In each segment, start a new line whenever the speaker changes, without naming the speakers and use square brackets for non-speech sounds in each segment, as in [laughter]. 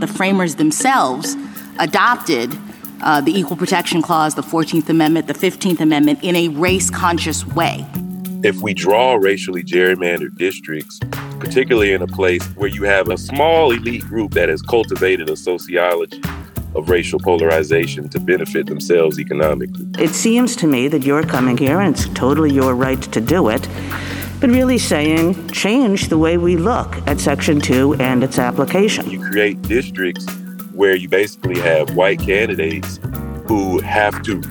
the framers themselves adopted uh, the Equal Protection Clause, the 14th Amendment, the 15th Amendment in a race conscious way.
If we draw racially gerrymandered districts, particularly in a place where you have a small elite group that has cultivated a sociology of racial polarization to benefit themselves economically.
It seems to me that you're coming here, and it's totally your right to do it, but really saying change the way we look at Section 2 and its application.
You create districts where you basically have white candidates who have to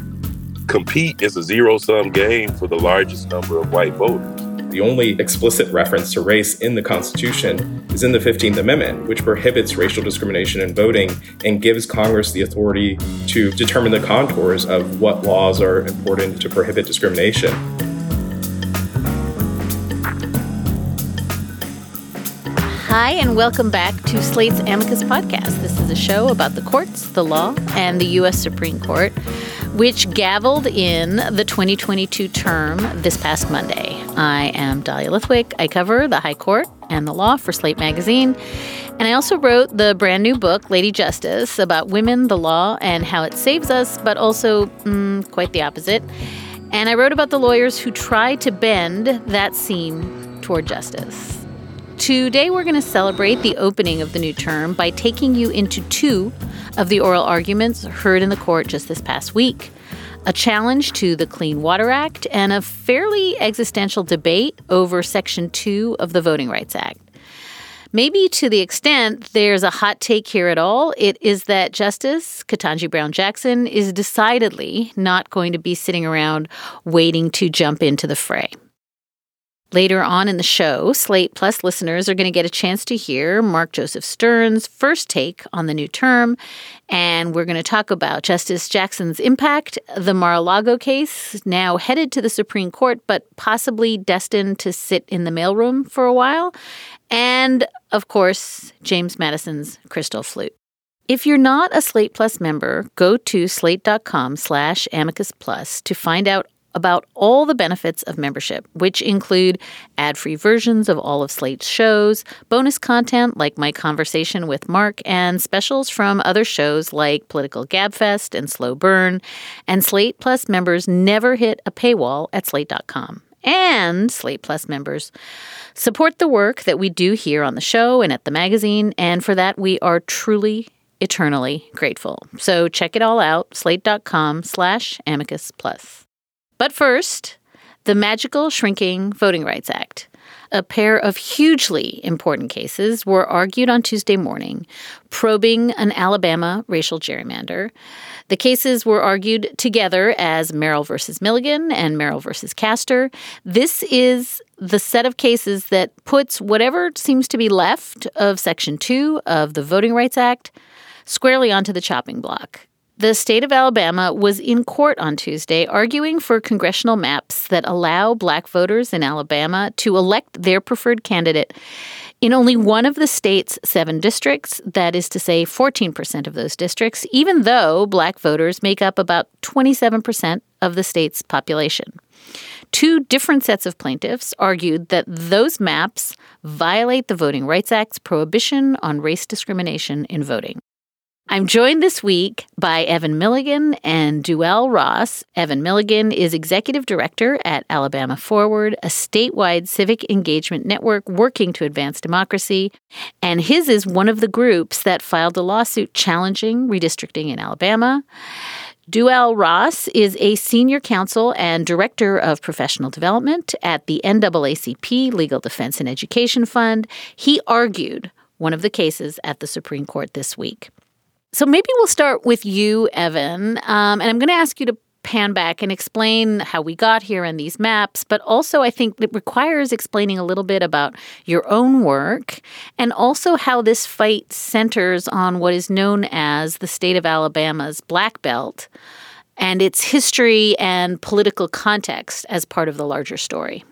compete. It's a zero sum game for the largest number of white voters.
The only explicit reference to race in the Constitution is in the 15th Amendment, which prohibits racial discrimination in voting and gives Congress the authority to determine the contours of what laws are important to prohibit discrimination.
Hi, and welcome back to Slate's Amicus podcast. This is a show about the courts, the law, and the U.S. Supreme Court, which gavelled in the 2022 term this past Monday. I am Dahlia Lithwick. I cover the High Court and the law for Slate Magazine. And I also wrote the brand new book, Lady Justice, about women, the law, and how it saves us, but also mm, quite the opposite. And I wrote about the lawyers who try to bend that seam toward justice. Today, we're going to celebrate the opening of the new term by taking you into two of the oral arguments heard in the court just this past week a challenge to the Clean Water Act and a fairly existential debate over Section 2 of the Voting Rights Act. Maybe to the extent there's a hot take here at all, it is that Justice Ketanji Brown Jackson is decidedly not going to be sitting around waiting to jump into the fray. Later on in the show, Slate Plus listeners are going to get a chance to hear Mark Joseph Stern's first take on the new term. And we're going to talk about Justice Jackson's impact, the Mar a Lago case, now headed to the Supreme Court, but possibly destined to sit in the mailroom for a while. And, of course, James Madison's Crystal Flute. If you're not a Slate Plus member, go to slate.com slash amicus plus to find out about all the benefits of membership, which include ad free versions of all of Slate's shows, bonus content like my conversation with Mark, and specials from other shows like Political Gabfest and Slow Burn. And Slate Plus members never hit a paywall at slate.com. And Slate Plus members support the work that we do here on the show and at the magazine, and for that we are truly eternally grateful. So check it all out, slate.com slash amicus plus. But first, the Magical Shrinking Voting Rights Act. A pair of hugely important cases were argued on Tuesday morning, probing an Alabama racial gerrymander. The cases were argued together as Merrill versus Milligan and Merrill versus Caster. This is the set of cases that puts whatever seems to be left of Section 2 of the Voting Rights Act squarely onto the chopping block. The state of Alabama was in court on Tuesday arguing for congressional maps that allow black voters in Alabama to elect their preferred candidate in only one of the state's seven districts, that is to say, 14% of those districts, even though black voters make up about 27% of the state's population. Two different sets of plaintiffs argued that those maps violate the Voting Rights Act's prohibition on race discrimination in voting. I'm joined this week by Evan Milligan and Deuel Ross. Evan Milligan is executive director at Alabama Forward, a statewide civic engagement network working to advance democracy. And his is one of the groups that filed a lawsuit challenging redistricting in Alabama. Deuel Ross is a senior counsel and director of professional development at the NAACP Legal Defense and Education Fund. He argued one of the cases at the Supreme Court this week. So maybe we'll start with you, Evan. Um, and I'm going to ask you to pan back and explain how we got here and these maps, but also I think it requires explaining a little bit about your own work and also how this fight centers on what is known as the state of Alabama's Black Belt and its history and political context as part of the larger story.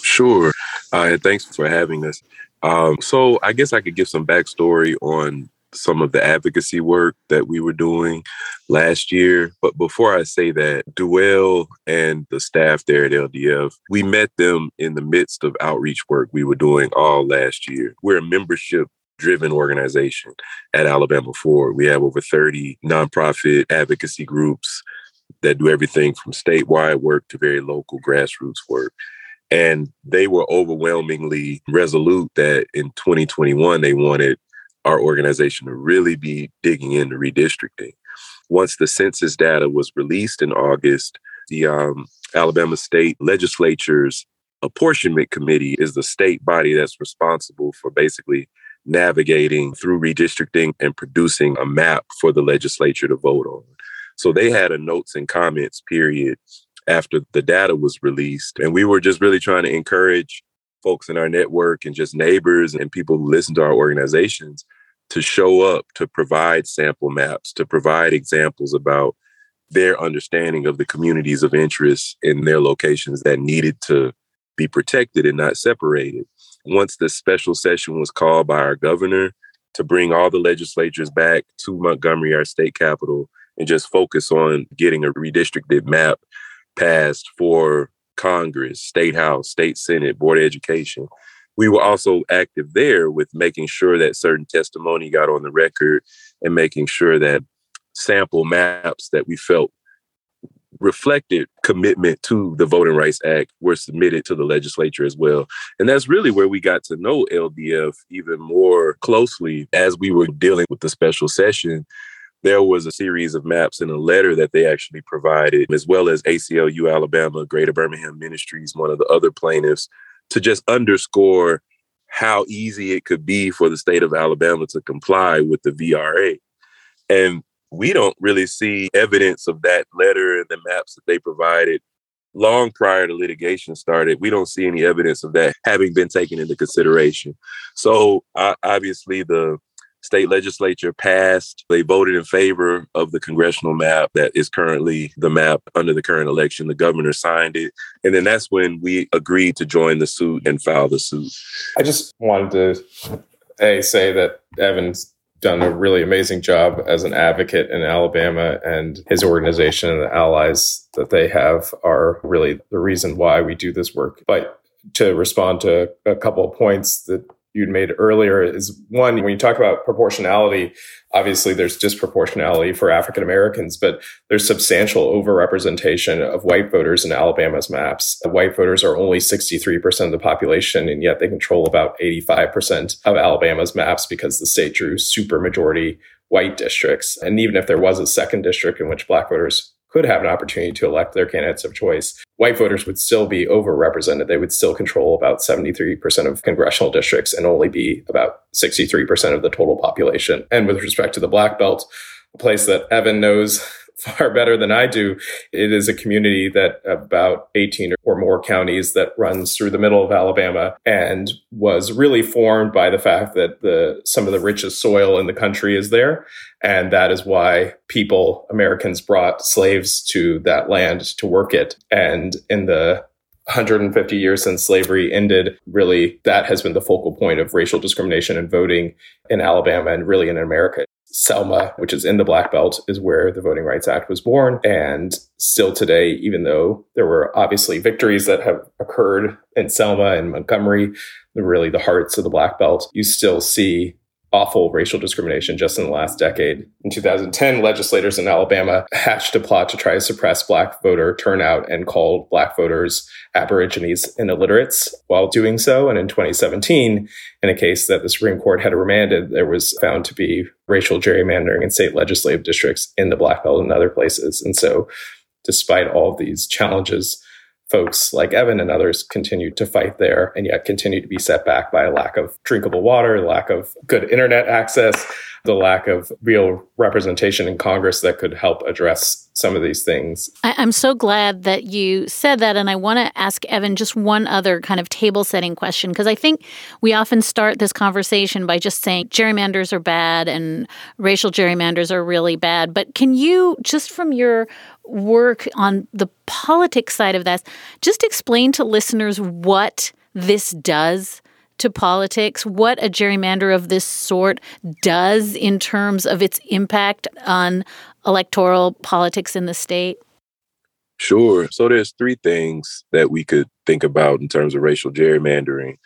Sure. Uh, thanks for having us. Um, so I guess I could give some backstory on some of the advocacy work that we were doing last year. But before I say that, Deuel and the staff there at LDF, we met them in the midst of outreach work we were doing all last year. We're a membership driven organization at Alabama Forward. We have over 30 nonprofit advocacy groups that do everything from statewide work to very local grassroots work. And they were overwhelmingly resolute that in 2021, they wanted our organization to really be digging into redistricting. Once the census data was released in August, the um, Alabama State Legislature's Apportionment Committee is the state body that's responsible for basically navigating through redistricting and producing a map for the legislature to vote on. So they had a notes and comments period after the data was released. And we were just really trying to encourage folks in our network and just neighbors and people who listen to our organizations to show up, to provide sample maps, to provide examples about their understanding of the communities of interest in their locations that needed to be protected and not separated. Once the special session was called by our governor to bring all the legislatures back to Montgomery, our state capital, and just focus on getting a redistricted map passed for Congress, State House, State Senate, Board of Education. We were also active there with making sure that certain testimony got on the record and making sure that sample maps that we felt reflected commitment to the Voting Rights Act were submitted to the legislature as well. And that's really where we got to know LDF even more closely as we were dealing with the special session there was a series of maps and a letter that they actually provided, as well as ACLU Alabama, Greater Birmingham Ministries, one of the other plaintiffs, to just underscore how easy it could be for the state of Alabama to comply with the VRA. And we don't really see evidence of that letter and the maps that they provided long prior to litigation started. We don't see any evidence of that having been taken into consideration. So uh, obviously, the state legislature passed, they voted in favor of the congressional map that is currently the map under the current election. The governor signed it. And then that's when we agreed to join the suit and file the suit.
I just wanted to a say that Evan's done a really amazing job as an advocate in Alabama and his organization and the allies that they have are really the reason why we do this work. But to respond to a couple of points that you'd made earlier is one when you talk about proportionality obviously there's disproportionality for african americans but there's substantial overrepresentation of white voters in alabama's maps. White voters are only 63% of the population and yet they control about 85% of alabama's maps because the state drew supermajority white districts. And even if there was a second district in which black voters could have an opportunity to elect their candidates of choice, white voters would still be overrepresented. They would still control about 73% of congressional districts and only be about 63% of the total population. And with respect to the Black Belt, a place that Evan knows far better than I do. It is a community that about 18 or more counties that runs through the middle of Alabama and was really formed by the fact that the some of the richest soil in the country is there. And that is why people, Americans brought slaves to that land to work it. And in the 150 years since slavery ended, really that has been the focal point of racial discrimination and voting in Alabama and really in America. Selma, which is in the Black Belt, is where the Voting Rights Act was born. And still today, even though there were obviously victories that have occurred in Selma and Montgomery, really the hearts of the Black Belt, you still see awful racial discrimination just in the last decade. In 2010, legislators in Alabama hatched a plot to try to suppress black voter turnout and called black voters aborigines and illiterates while doing so. And in 2017, in a case that the Supreme Court had remanded, there was found to be racial gerrymandering in state legislative districts in the Black Belt and other places. And so despite all these challenges folks like Evan and others continue to fight there and yet continue to be set back by a lack of drinkable water, lack of good internet access, the lack of real representation in Congress that could help address some of these things.
I, am so glad that you said that. And I want to ask Evan just one other kind of table setting question, because I think we often start this conversation by just saying gerrymanders are bad and racial gerrymanders are really bad. But can you, just from your work on the politics side of this, just explain to listeners what this does to politics, what a gerrymander of this sort does in terms of its impact on electoral politics in the state?
Sure. So there's three things that we could think about in terms of racial gerrymandering.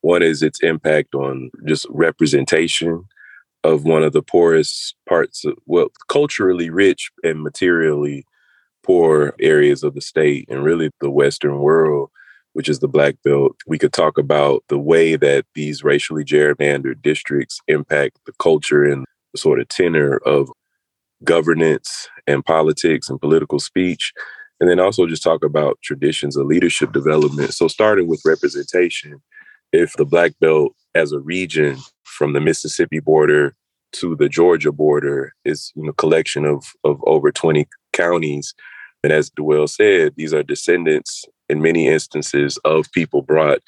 One is its impact on just representation of one of the poorest parts of well, culturally rich and materially poor areas of the state and really the Western world, which is the Black Belt. We could talk about the way that these racially gerrymandered districts impact the culture and the sort of tenor of governance and politics and political speech. And then also just talk about traditions of leadership development. So, starting with representation, if the Black Belt as a region from the Mississippi border to the Georgia border is you know collection of of over 20 counties and as Deuel said, these are descendants in many instances of people brought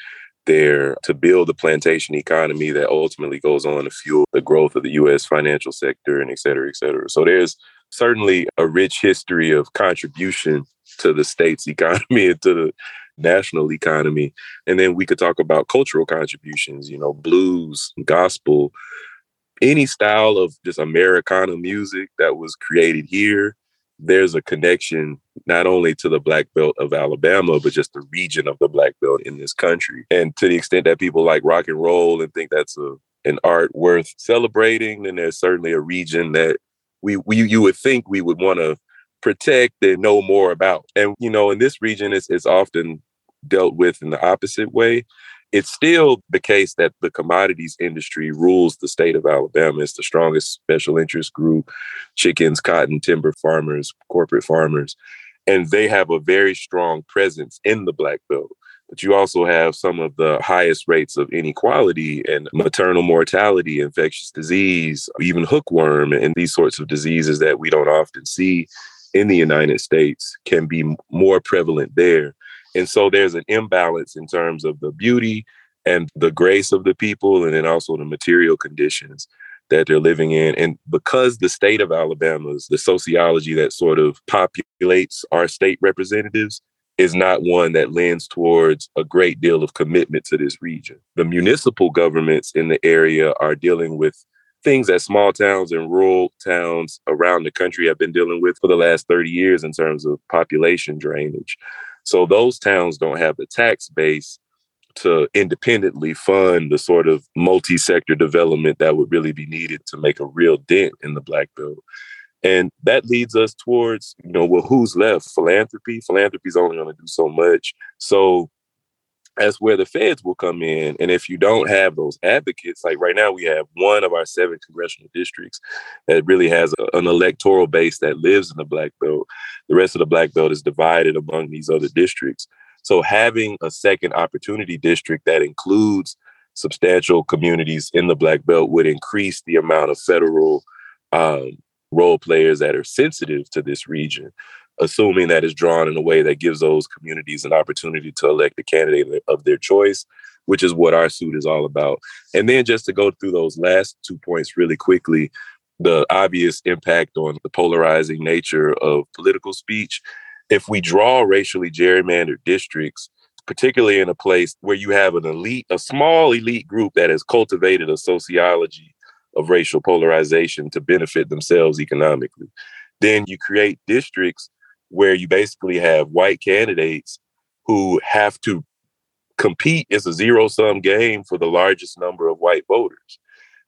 there to build the plantation economy that ultimately goes on to fuel the growth of the US financial sector and et cetera, et cetera. So there's certainly a rich history of contribution to the state's [laughs] economy and to the national economy. And then we could talk about cultural contributions, you know, blues, gospel, any style of just Americana music that was created here there's a connection not only to the black belt of Alabama, but just the region of the black belt in this country. And to the extent that people like rock and roll and think that's a an art worth celebrating, then there's certainly a region that we, we you would think we would want to protect and know more about. And you know, in this region, it's it's often dealt with in the opposite way it's still the case that the commodities industry rules the state of Alabama. It's the strongest special interest group chickens, cotton, timber farmers, corporate farmers. And they have a very strong presence in the Black Belt. But you also have some of the highest rates of inequality and maternal mortality, infectious disease, even hookworm, and these sorts of diseases that we don't often see in the United States can be more prevalent there. And so there's an imbalance in terms of the beauty and the grace of the people, and then also the material conditions that they're living in. And because the state of Alabama's, the sociology that sort of populates our state representatives, is not one that lends towards a great deal of commitment to this region. The municipal governments in the area are dealing with things that small towns and rural towns around the country have been dealing with for the last 30 years in terms of population drainage. So those towns don't have the tax base to independently fund the sort of multi-sector development that would really be needed to make a real dent in the black belt. And that leads us towards, you know, well, who's left? Philanthropy. Philanthropy is only going to do so much. So that's where the feds will come in. And if you don't have those advocates, like right now, we have one of our seven congressional districts that really has a, an electoral base that lives in the Black Belt. The rest of the Black Belt is divided among these other districts. So having a second opportunity district that includes substantial communities in the Black Belt would increase the amount of federal um, role players that are sensitive to this region assuming that is drawn in a way that gives those communities an opportunity to elect a candidate of their choice, which is what our suit is all about. And then just to go through those last two points really quickly, the obvious impact on the polarizing nature of political speech. If we draw racially gerrymandered districts, particularly in a place where you have an elite, a small elite group that has cultivated a sociology of racial polarization to benefit themselves economically, then you create districts where you basically have white candidates who have to compete as a zero sum game for the largest number of white voters.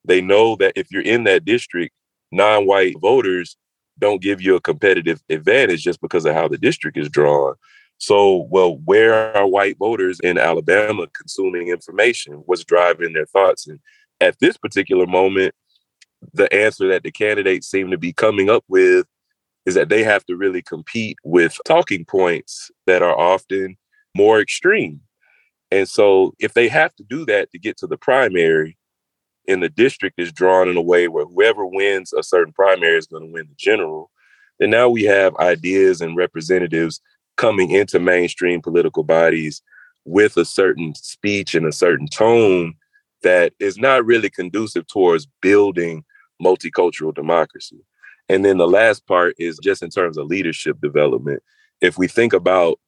They know that if you're in that district, non white voters don't give you a competitive advantage just because of how the district is drawn. So, well, where are white voters in Alabama consuming information? What's driving their thoughts? And at this particular moment, the answer that the candidates seem to be coming up with is that they have to really compete with talking points that are often more extreme. And so if they have to do that to get to the primary, and the district is drawn in a way where whoever wins a certain primary is going to win the general, then now we have ideas and representatives coming into mainstream political bodies with a certain speech and a certain tone that is not really conducive towards building multicultural democracy. And then the last part is just in terms of leadership development. If we think about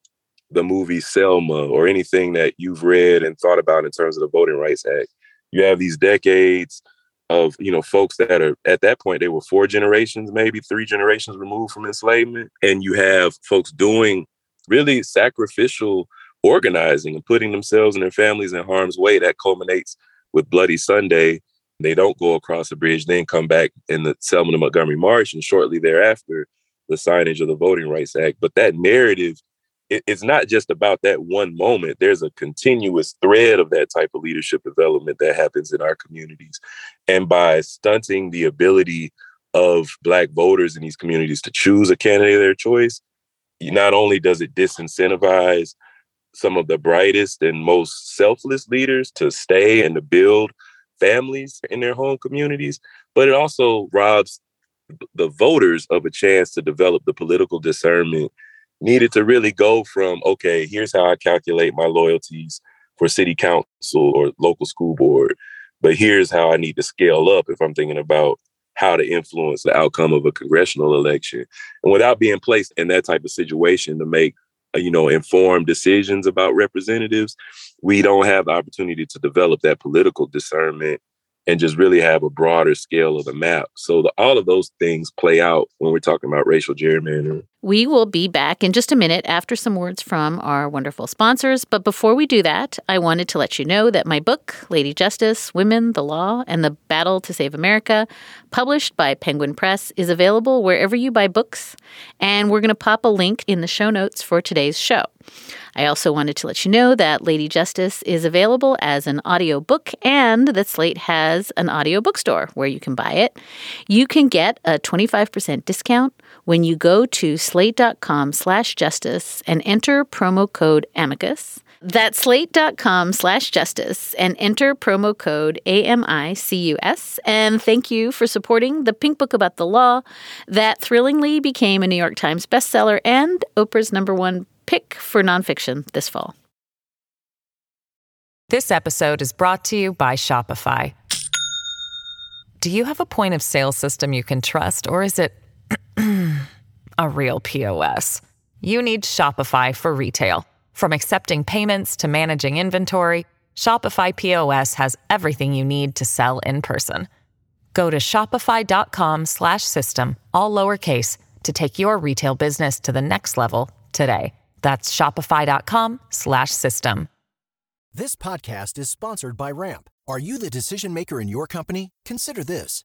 the movie Selma or anything that you've read and thought about in terms of the Voting Rights Act, you have these decades of you know folks that are at that point they were four generations maybe three generations removed from enslavement and you have folks doing really sacrificial organizing and putting themselves and their families in harm's way that culminates with bloody sunday they don't go across the bridge then come back in the Selma to Montgomery March and shortly thereafter the signage of the Voting Rights Act. But that narrative, it, it's not just about that one moment. There's a continuous thread of that type of leadership development that happens in our communities. And by stunting the ability of Black voters in these communities to choose a candidate of their choice, not only does it disincentivize some of the brightest and most selfless leaders to stay and to build families in their home communities, but it also robs the voters of a chance to develop the political discernment needed to really go from, okay, here's how I calculate my loyalties for city council or local school board, but here's how I need to scale up if I'm thinking about how to influence the outcome of a congressional election. And without being placed in that type of situation to make uh, you know, informed decisions about representatives, we don't have the opportunity to develop that political discernment and just really have a broader scale of the map. So the, all of those things play out when we're talking about racial gerrymandering.
We will be back in just a minute after some words from our wonderful sponsors. But before we do that, I wanted to let you know that my book, Lady Justice Women, the Law, and the Battle to Save America, published by Penguin Press, is available wherever you buy books. And we're going to pop a link in the show notes for today's show. I also wanted to let you know that Lady Justice is available as an audiobook and that Slate has an audio bookstore where you can buy it. You can get a 25% discount when you go to slate.com slash justice and enter promo code amicus. That's slate.com slash justice and enter promo code AMICUS. And thank you for supporting the Pink Book About the Law that thrillingly became a New York Times bestseller and Oprah's number one pick for nonfiction this fall.
This episode is brought to you by Shopify. Do you have a point of sale system you can trust, or is it [clears throat] a real POS? You need Shopify for retail. From accepting payments to managing inventory, Shopify POS has everything you need to sell in person. Go to shopify.com/system all lowercase to take your retail business to the next level today. That's shopify.com slash system.
This podcast is sponsored by Ramp. Are you the decision maker in your company? Consider this.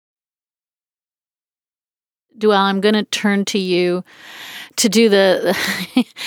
Deuel, I'm going to turn to you to do the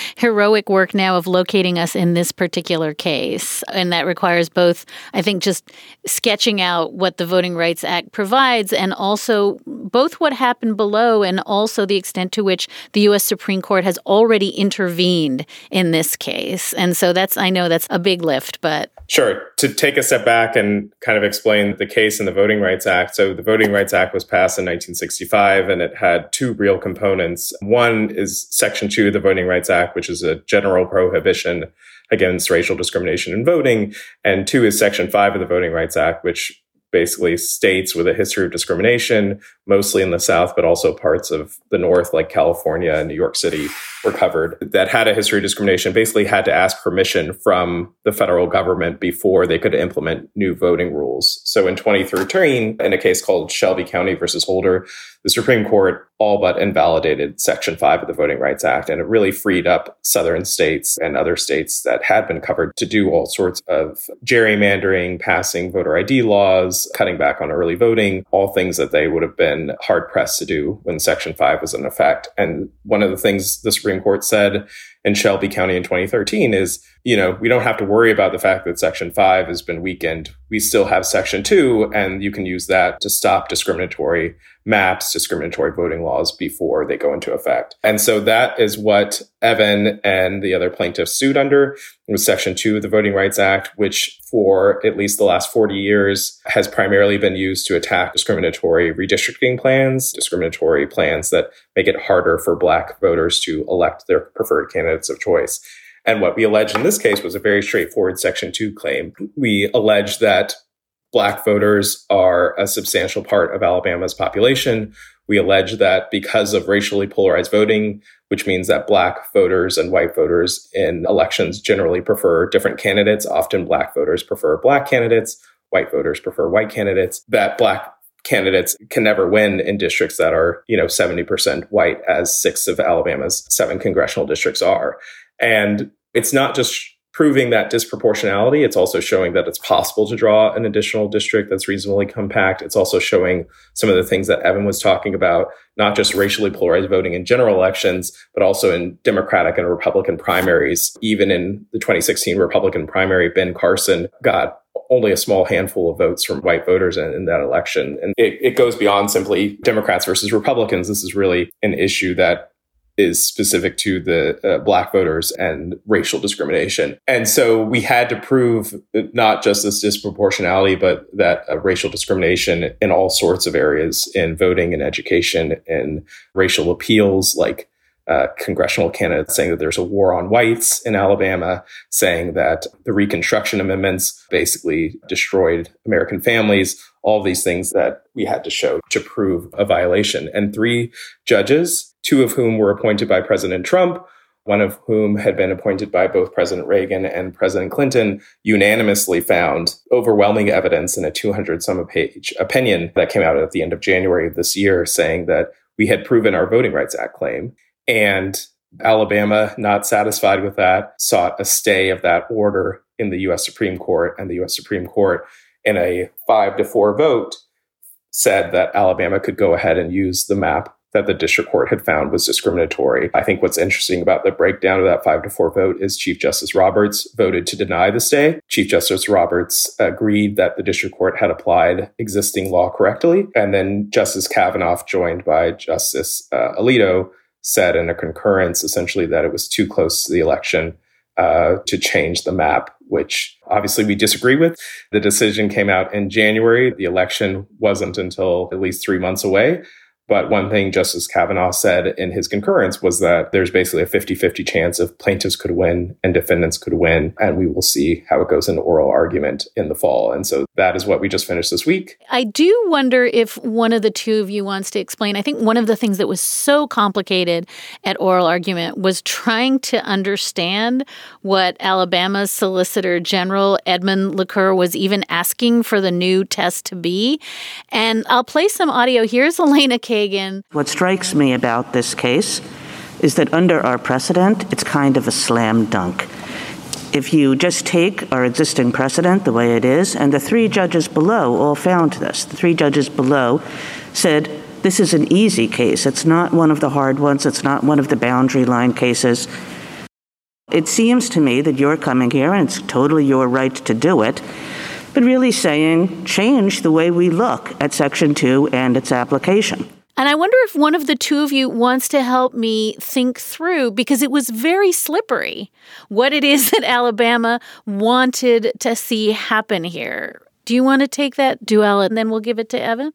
[laughs] heroic work now of locating us in this particular case. And that requires both, I think, just sketching out what the Voting Rights Act provides and also both what happened below and also the extent to which the U.S. Supreme Court has already intervened in this case. And so that's, I know that's a big lift, but.
Sure. To take a step back and kind of explain the case in the Voting Rights Act. So the Voting Rights Act was passed in 1965 and it had two real components. One is Section 2 of the Voting Rights Act, which is a general prohibition against racial discrimination in voting. And two is Section 5 of the Voting Rights Act, which basically states with a history of discrimination, mostly in the South, but also parts of the North, like California and New York City, were covered that had a history of discrimination, basically had to ask permission from the federal government before they could implement new voting rules. So in 2013, in a case called Shelby County versus Holder, the Supreme Court all but invalidated Section 5 of the Voting Rights Act. And it really freed up southern states and other states that had been covered to do all sorts of gerrymandering, passing voter ID laws, cutting back on early voting, all things that they would have been hard pressed to do when Section 5 was in effect. And one of the things the Supreme Court said in Shelby County in 2013 is, you know, we don't have to worry about the fact that Section 5 has been weakened. We still have Section 2, and you can use that to stop discriminatory maps, discriminatory voting laws before they go into effect. And so that is what Evan and the other plaintiffs sued under. Was Section 2 of the Voting Rights Act, which for at least the last 40 years has primarily been used to attack discriminatory redistricting plans, discriminatory plans that make it harder for Black voters to elect their preferred candidates of choice. And what we alleged in this case was a very straightforward Section 2 claim. We alleged that Black voters are a substantial part of Alabama's population. We allege that because of racially polarized voting, which means that Black voters and white voters in elections generally prefer different candidates, often Black voters prefer Black candidates, white voters prefer white candidates, that Black candidates can never win in districts that are, you know, 70% white as six of Alabama's seven congressional districts are. And it's not just proving that disproportionality. It's also showing that it's possible to draw an additional district that's reasonably compact. It's also showing some of the things that Evan was talking about, not just racially polarized voting in general elections, but also in Democratic and Republican primaries. Even in the 2016 Republican primary, Ben Carson got only a small handful of votes from white voters in, in that election. And it, it goes beyond simply Democrats versus Republicans. This is really an issue that is specific to the uh, black voters and racial discrimination. And so we had to prove not just this disproportionality, but that uh, racial discrimination in all sorts of areas in voting and education and racial appeals, like uh, congressional candidates saying that there's a war on whites in Alabama, saying that the Reconstruction Amendments basically destroyed American families, all these things that we had to show to prove a violation. And three judges two of whom were appointed by President Trump, one of whom had been appointed by both President Reagan and President Clinton, unanimously found overwhelming evidence in a 200 some page opinion that came out at the end of January of this year saying that we had proven our Voting Rights Act claim. And Alabama, not satisfied with that, sought a stay of that order in the US Supreme Court. And the US Supreme Court, in a five to four vote, said that Alabama could go ahead and use the map that the district court had found was discriminatory. I think what's interesting about the breakdown of that five to four vote is Chief Justice Roberts voted to deny the stay. Chief Justice Roberts agreed that the district court had applied existing law correctly. And then Justice Kavanaugh, joined by Justice uh, Alito, said in a concurrence essentially that it was too close to the election uh, to change the map, which obviously we disagree with. The decision came out in January. The election wasn't until at least three months away. But one thing Justice Kavanaugh said in his concurrence was that there's basically a 50 50 chance of plaintiffs could win and defendants could win. And we will see how it goes in oral argument in the fall. And so that is what we just finished this week.
I do wonder if one of the two of you wants to explain. I think one of the things that was so complicated at oral argument was trying to understand what Alabama's Solicitor General Edmund LaCour was even asking for the new test to be. And I'll play some audio. Here's Elena K Kagan.
What strikes me about this case is that under our precedent, it's kind of a slam dunk. If you just take our existing precedent the way it is, and the three judges below all found this, the three judges below said, this is an easy case. It's not one of the hard ones. It's not one of the boundary line cases. It seems to me that you're coming here, and it's totally your right to do it, but really saying change the way we look at Section 2 and its application.
And I wonder if one of the two of you wants to help me think through, because it was very slippery, what it is [laughs] that Alabama wanted to see happen here. Do you want to take that Deuel and then we'll give it to Evan?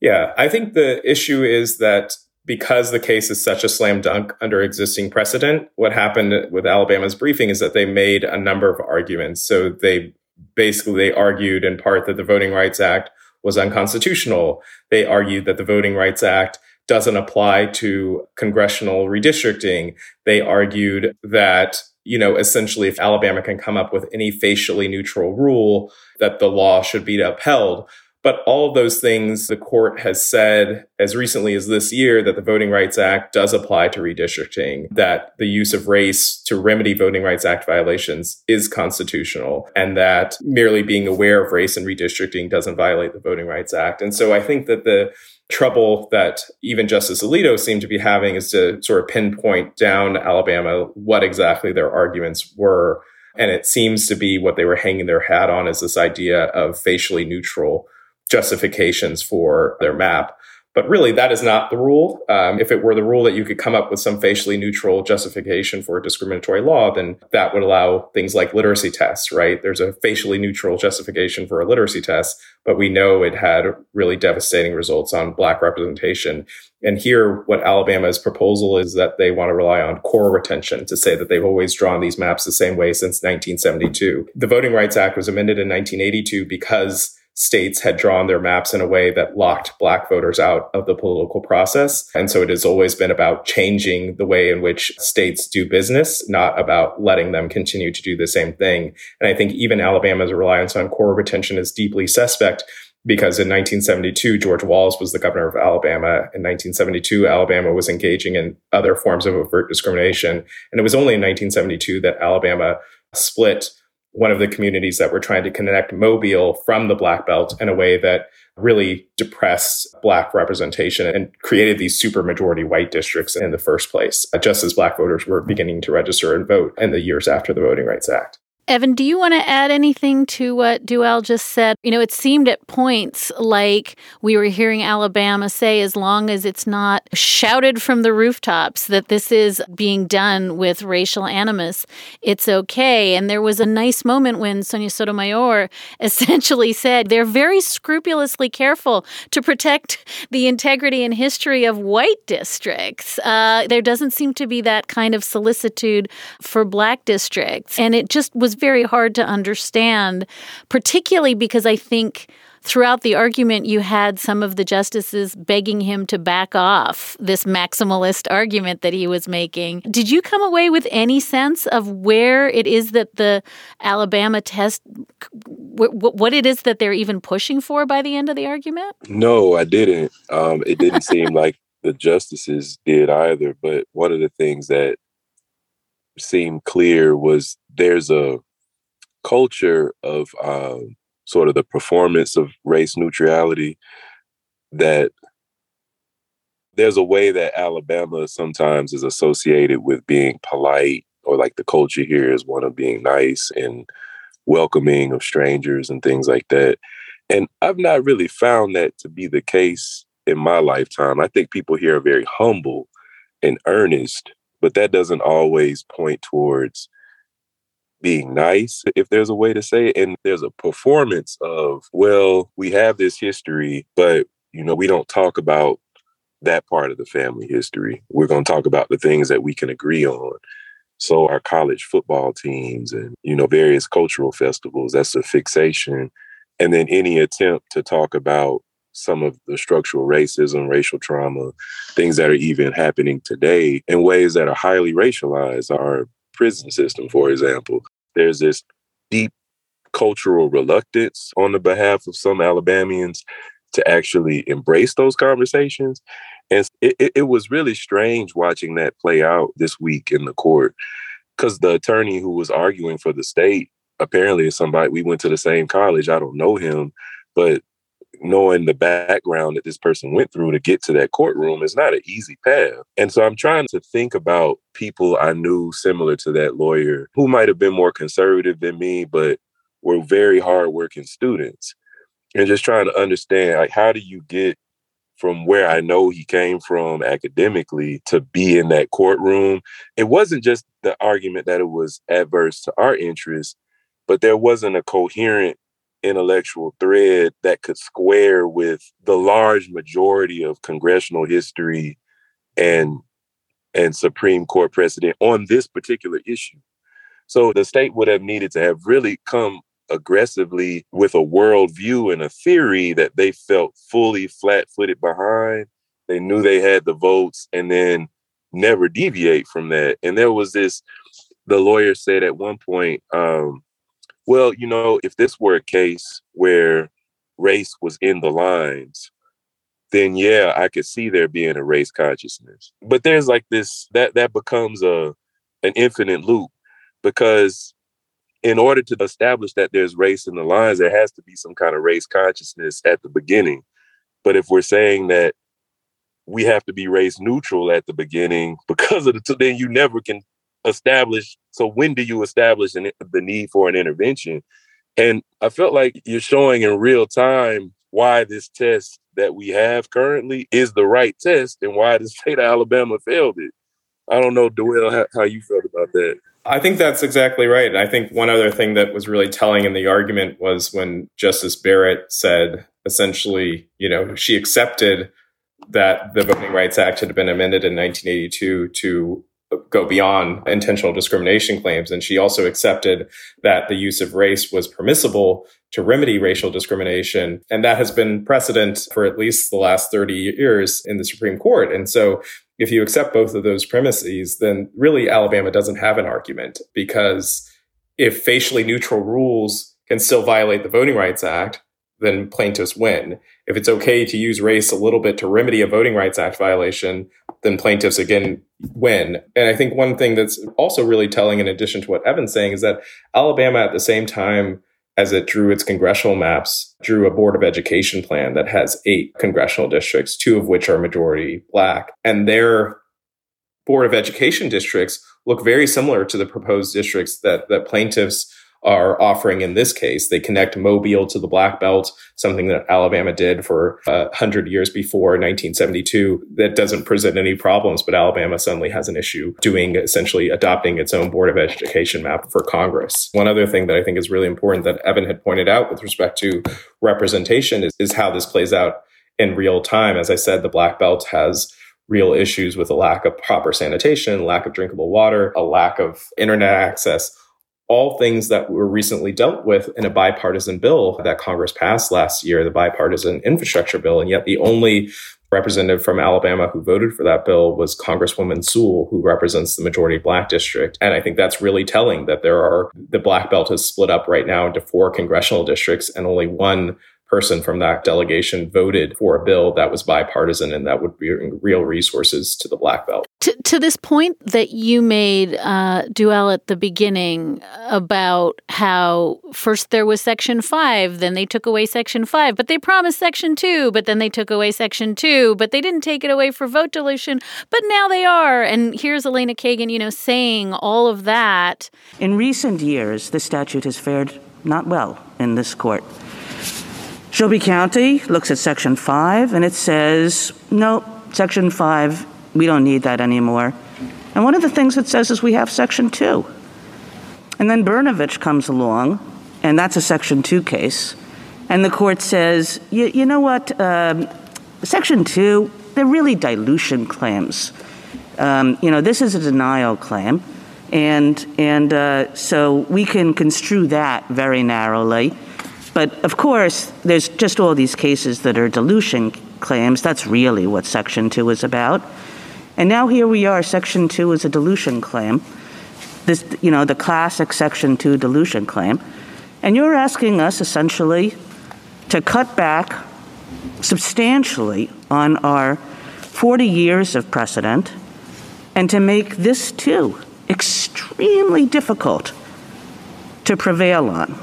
Yeah, I think the issue is that because the case is such a slam dunk under existing precedent, what happened with Alabama's briefing is that they made a number of arguments. So they basically they argued in part that the Voting Rights Act was unconstitutional. They argued that the Voting Rights Act doesn't apply to congressional redistricting. They argued that, you know, essentially if Alabama can come up with any facially neutral rule, that the law should be upheld. But all of those things, the court has said as recently as this year that the Voting Rights Act does apply to redistricting, that the use of race to remedy Voting Rights Act violations is constitutional, and that merely being aware of race and redistricting doesn't violate the Voting Rights Act. And so I think that the trouble that even Justice Alito seemed to be having is to sort of pinpoint down Alabama what exactly their arguments were. And it seems to be what they were hanging their hat on is this idea of facially neutral justifications for their map. But really, that is not the rule. Um, if it were the rule that you could come up with some facially neutral justification for a discriminatory law, then that would allow things like literacy tests, right? There's a facially neutral justification for a literacy test, but we know it had really devastating results on Black representation. And here, what Alabama's proposal is that they want to rely on core retention to say that they've always drawn these maps the same way since 1972. The Voting Rights Act was amended in 1982 because states had drawn their maps in a way that locked black voters out of the political process. And so it has always been about changing the way in which states do business, not about letting them continue to do the same thing. And I think even Alabama's reliance on core retention is deeply suspect because in 1972, George Wallace was the governor of Alabama. In 1972, Alabama was engaging in other forms of overt discrimination. And it was only in 1972 that Alabama split one of the communities that were trying to connect Mobile from the Black Belt in a way that really depressed Black representation and created these super majority white districts in the first place, just as Black voters were beginning to register and vote in the years after the Voting Rights Act.
Evan, do you want to add anything to what Deuel just said? You know, it seemed at points like we were hearing Alabama say, as long as it's not shouted from the rooftops that this is being done with racial animus, it's okay. And there was a nice moment when Sonia Sotomayor [laughs] essentially said they're very scrupulously careful to protect the integrity and history of white districts. Uh, there doesn't seem to be that kind of solicitude for black districts. And it just was very hard to understand, particularly because I think throughout the argument you had some of the justices begging him to back off this maximalist argument that he was making. Did you come away with any sense of where it is that the Alabama test what it is that they're even pushing for by the end of the argument?
No, I didn't. Um, it didn't seem like the justices did either. But one of the things that seemed clear was there's a culture of um, sort of the performance of race neutrality that there's a way that Alabama sometimes is associated with being polite or like the culture here is one of being nice and welcoming of strangers and things like that. And I've not really found that to be the case in my lifetime. I think people here are very humble and earnest, but that doesn't always point towards being nice, if there's a way to say it. And there's a performance of, well, we have this history, but you know, we don't talk about that part of the family history. We're going to talk about the things that we can agree on. So our college football teams and you know various cultural festivals, that's a fixation. And then any attempt to talk about some of the structural racism, racial trauma, things that are even happening today in ways that are highly racialized. Our prison system, for example. There's this deep cultural reluctance on the behalf of some Alabamians to actually embrace those conversations. And it, it, it was really strange watching that play out this week in the court because the attorney who was arguing for the state apparently is somebody we went to the same college. I don't know him, but knowing the background that this person went through to get to that courtroom is not an easy path. And so I'm trying to think about people I knew similar to that lawyer who might have been more conservative than me, but were very hardworking students. And just trying to understand like how do you get from where I know he came from academically to be in that courtroom. It wasn't just the argument that it was adverse to our interests, but there wasn't a coherent intellectual thread that could square with the large majority of congressional history and and Supreme Court precedent on this particular issue. So the state would have needed to have really come aggressively with a worldview and a theory that they felt fully flat footed behind. They knew they had the votes and then never deviate from that. And there was this, the lawyer said at one point, um, well, you know, if this were a case where race was in the lines, then yeah, I could see there being a race consciousness. But there's like this that that becomes a an infinite loop because in order to establish that there's race in the lines, there has to be some kind of race consciousness at the beginning. But if we're saying that we have to be race neutral at the beginning [laughs] because of the, then you never can establish. So when do you establish an, the need for an intervention? And I felt like you're showing in real time why this test that we have currently is the right test and why the [laughs] state of Alabama failed it. I don't know, Deuel, how, how you felt about that.
I think that's exactly right. And I think one other thing that was really telling in the argument was when Justice Barrett said essentially, you know, she accepted that the Voting Rights Act had been amended in 1982 to go beyond intentional discrimination claims. And she also accepted that the use of race was permissible to remedy racial discrimination. And that has been precedent for at least the last 30 years in the Supreme Court. And so if you accept both of those premises, then really Alabama doesn't have an argument because if facially neutral rules can still violate the Voting Rights Act, then plaintiffs win. If it's okay to use race a little bit to remedy a Voting Rights Act violation, then plaintiffs again win. And I think one thing that's also really telling, in addition to what Evan's saying, is that Alabama at the same time as it drew its congressional maps, drew a Board of Education plan that has eight congressional districts, two of which are majority black. And their Board of Education districts look very similar to the proposed districts that, that plaintiffs are offering in this case. They connect Mobile to the Black Belt, something that Alabama did for uh, hundred years before 1972. That doesn't present any problems, but Alabama suddenly has an issue doing essentially adopting its own Board of Education map for Congress. One other thing that I think is really important that Evan had pointed out with respect to representation is, is how this plays out in real time. As I said, the Black Belt has real issues with a lack of proper sanitation, lack of drinkable water, a lack of internet access, all things that were recently dealt with in a bipartisan bill that Congress passed last year, the bipartisan infrastructure bill. And yet the only representative from Alabama who voted for that bill was Congresswoman Sewell, who represents the majority black district. And I think that's really telling that there are the black belt is split up right now into four congressional districts and only one person from that delegation voted for a bill that was bipartisan and that would bring real resources to the Black Belt.
To, to this point that you made, uh, Deuel, at the beginning about how first there was Section 5, then they took away Section 5, but they promised Section 2, but then they took away Section 2, but they didn't take it away for vote dilution, but now they are. And here's Elena Kagan, you know, saying all of that.
In recent years, the statute has fared not well in this court. Shelby County looks at Section 5 and it says, no, Section 5, we don't need that anymore. And one of the things it says is we have Section 2. And then Brnovich comes along, and that's a Section 2 case. And the court says, you know what, um, Section 2, they're really dilution claims. Um, you know, this is a denial claim. And, and uh, so we can construe that very narrowly. But of course, there's just all these cases that are dilution claims. That's really what Section 2 is about. And now here we are, Section 2 is a dilution claim. This, you know, the classic Section 2 dilution claim. And you're asking us essentially to cut back substantially on our 40 years of precedent and to make this too extremely difficult to prevail on.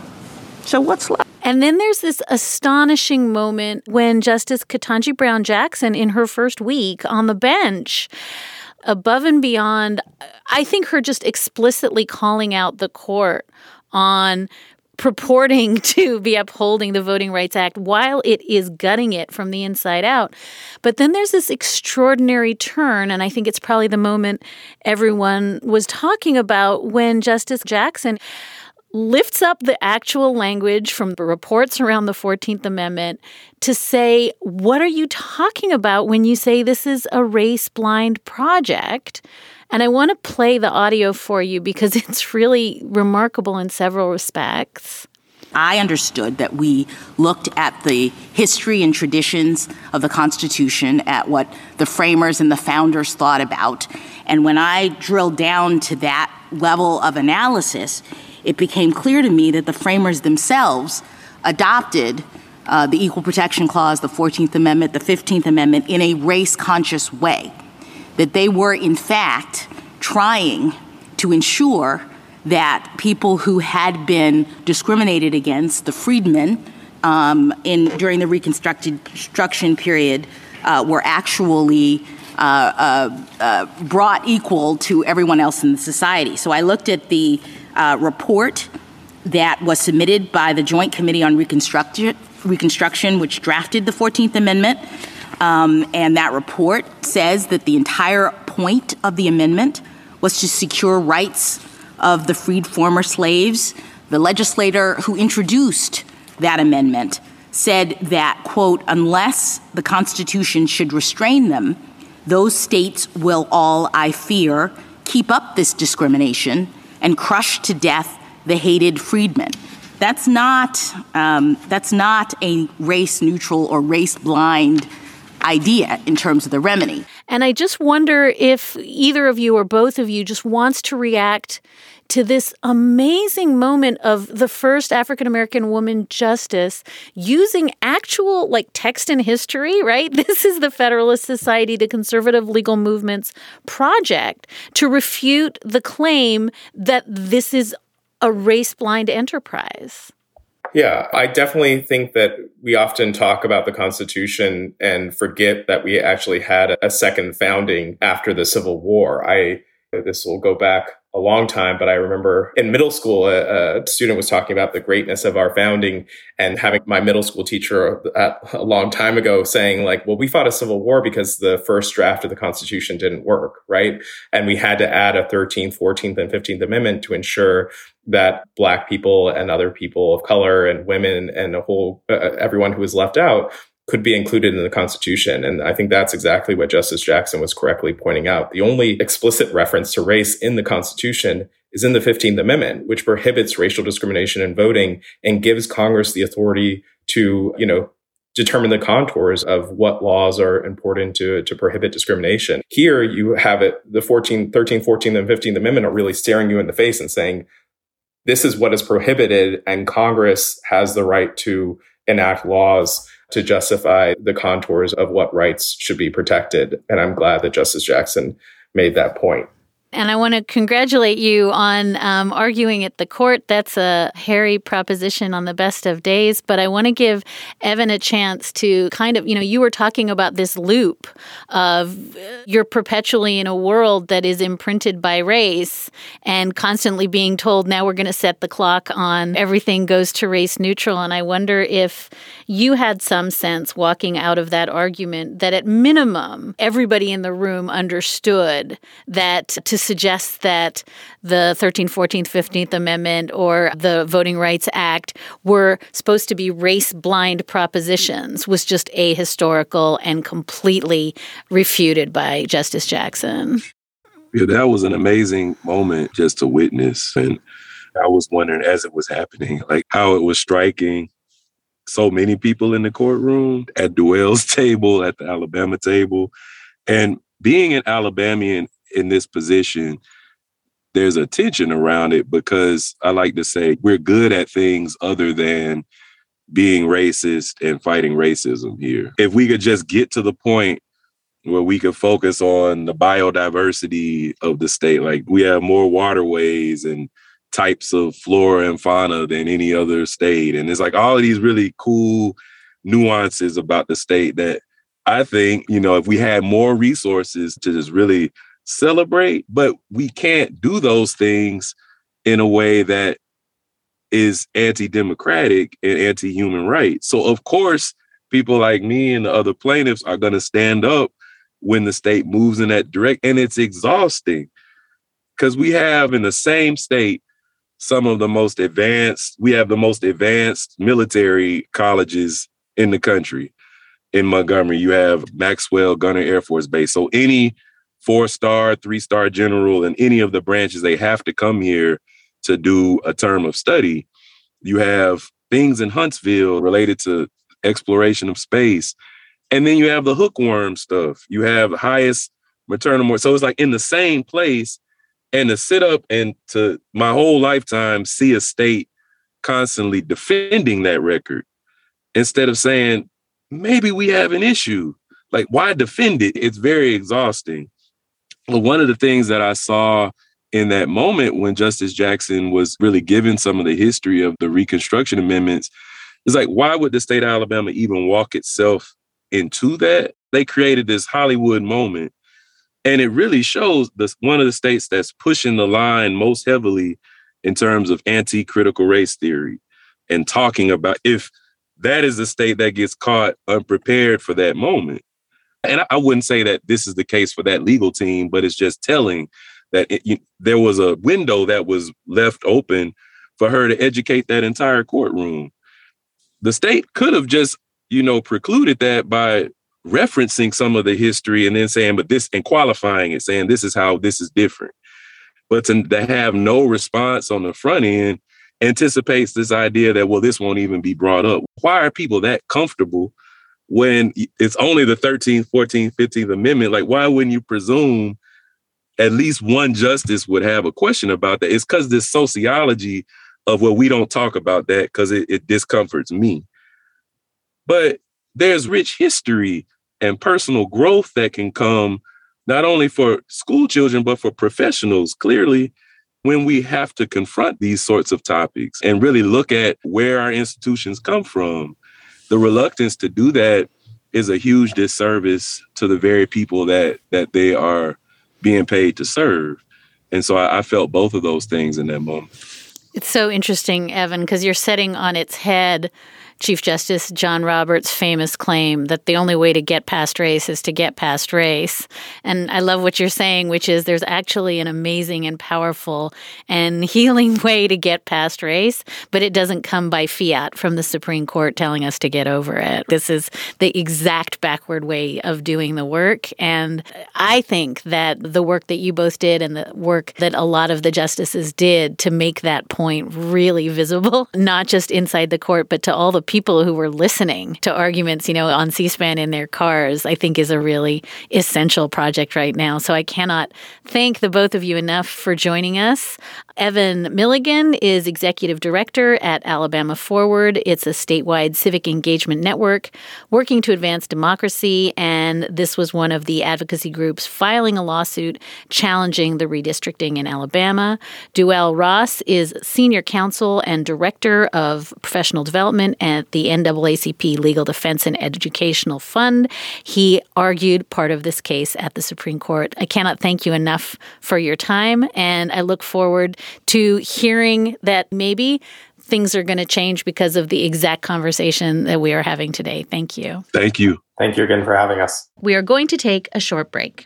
So what's left?
And then there's this astonishing moment when Justice Ketanji Brown Jackson, in her first week on the bench, above and beyond, I think her just explicitly calling out the court on purporting [laughs] to be upholding the Voting Rights Act while it is gutting it from the inside out. But then there's this extraordinary turn, and I think it's probably the moment everyone was talking about when Justice Jackson lifts up the actual language from the reports around the 14th Amendment to say, what are you talking about when you say this is a race blind project? And I want to play the audio for you because [laughs] it's really remarkable in several respects.
I understood that we looked at the history and traditions of the Constitution, at what the framers and the founders thought about. And when I drilled down to that level of analysis, it became clear to me that the framers themselves adopted uh, the Equal Protection Clause, the 14th Amendment, the 15th Amendment in a race conscious way. That they were, in fact, trying to ensure that people who had been discriminated against, the freedmen, um, in, during the Reconstruction period, uh, were actually uh, uh, uh, brought equal to everyone else in the society. So I looked at the uh, report that was submitted by the Joint Committee on Reconstruction, Reconstruction which drafted the 14th Amendment. Um, and that report says that the entire point of the amendment was to secure rights of the freed former slaves. The legislator who introduced that amendment said that, quote, unless the Constitution should restrain them, those states will all, I fear, keep up this discrimination and crush to death the hated freedmen. That's not, um, that's not a race neutral or race blind idea in terms of the remedy.
And I just wonder if either of you or both of you just wants to react to this amazing moment of the first African American woman justice using actual like text and history, right? [laughs] This is the Federalist Society to Conservative Legal Movements project to refute the claim that this is a race blind enterprise.
Yeah, I definitely think that we often talk about the Constitution and forget that we actually had a second founding after the Civil War. I this will go back a long time, but I remember in middle school, a, a, student was talking about the greatness of our founding and having my middle school teacher at, a long time ago saying like, well, we fought a civil war because the first draft of the constitution didn't work. Right. And we had to add a 13th, 14th and 15th amendment to ensure that black people and other people of color and women and a whole, uh, everyone who was left out could be included in the Constitution. And I think that's exactly what Justice Jackson was correctly pointing out. The only explicit reference to race in the Constitution is in the 15th Amendment, which prohibits racial discrimination in voting and gives Congress the authority to, you know, determine the contours of what laws are important to, to prohibit discrimination. Here you have it, the 14th, 13th, 14th, and 15th Amendment are really staring you in the face and saying, this is what is prohibited and Congress has the right to enact laws to justify the contours of what rights should be protected. And I'm glad that Justice Jackson made that point.
And I want to congratulate you on um, arguing at the court. That's a hairy proposition on the best of days. But I want to give Evan a chance to kind of, you know, you were talking about this loop of uh, you're perpetually in a world that is imprinted by race and constantly being told, now we're going to set the clock on everything goes to race neutral. And I wonder if you had some sense walking out of that argument that at minimum, everybody in the room understood that to suggests that the 13th, 14th, 15th Amendment or the Voting Rights Act were supposed to be race blind propositions was just ahistorical and completely refuted by Justice Jackson.
Yeah, that was an amazing moment just to witness. And I was wondering as it was happening, like how it was striking so many people in the courtroom at Deuel's [laughs] table, at the Alabama table. And being an Alabamian in this position, there's a tension around it because I like to say we're good at things other than being racist and fighting racism here. If we could just get to the point where we could focus on the biodiversity of the state, like we have more waterways and types of flora and fauna than any other state. And it's like all of these really cool nuances about the state that I think, you know, if we had more resources to just really celebrate, but we can't do those things in a way that is anti-democratic and anti-human rights. So of course, people like me and the other plaintiffs are going to stand up when the state moves in that direct and it's exhausting because we have in the same state some of the most advanced we have the most advanced military colleges in the country in Montgomery you have Maxwell Gunter Air Force Base so any four star, three star general in any of the branches, they have to come here to do a term of study. You have things in Huntsville related to exploration of space. And then you have the hookworm stuff. You have highest maternal mortality. So it's like in the same place. And to sit up and to my whole lifetime see a state constantly defending that record instead of saying, maybe we have an issue. Like, why defend it? It's very exhausting. One of the things that I saw in that moment when Justice Jackson was really given some of the history of the Reconstruction Amendments is like, why would the state of Alabama even walk itself into that? They created this Hollywood moment. And it really shows this one of the states that's pushing the line most heavily in terms of anti-critical race theory and talking about if that is the state that gets caught unprepared for that moment. And I wouldn't say that this is the case for that legal team, but it's just telling that it, you, there was a window that was left open for her to educate that entire courtroom. The state could have just, you know, precluded that by referencing some of the history and then saying, but this and qualifying it, saying this is how this is different. But to, to have no response on the front end anticipates this idea that, well, this won't even be brought up. Why are people that comfortable when it's only the 13th, 14th, 15th Amendment? Like, why wouldn't you presume at least one justice would have a question about that. It's because this sociology of well, we don't talk about that because it, it discomforts me. But there's rich history and personal growth that can come not only for school children, but for professionals. Clearly, when we have to confront these sorts of topics and really look at where our institutions come from, the reluctance to do that is a huge disservice to the very people that that they are being paid to serve. And so I, I felt both of those things in that moment.
It's so interesting, Evan, because you're setting on its head Chief Justice John Roberts' famous claim that the only way to get past race is to get past race. And I love what you're saying, which is there's actually an amazing and powerful and [laughs] healing way to get past race, but it doesn't come by fiat from the Supreme Court telling us to get over it. This is the exact backward way of doing the work. And I think that the work that you both did and the work that a lot of the justices did to make that point really [laughs] visible, not just inside the court, but to all the people who were listening to arguments, you know, on C SPAN in their cars, I think is a really essential project right now. So I cannot thank the both of you enough for joining us. Evan Milligan is executive director at Alabama Forward. It's a statewide civic engagement network working to advance democracy. And this was one of the advocacy groups filing a lawsuit challenging the redistricting in Alabama. Deuel Ross is senior counsel and director of professional development at the NAACP Legal Defense and Educational Fund. He argued part of this case at the Supreme Court. I cannot thank you enough for your time, and I look forward to hearing that maybe things are going to change because of the exact conversation that we are having today. Thank you.
Thank you.
Thank you again for having us.
We are going to take a short break.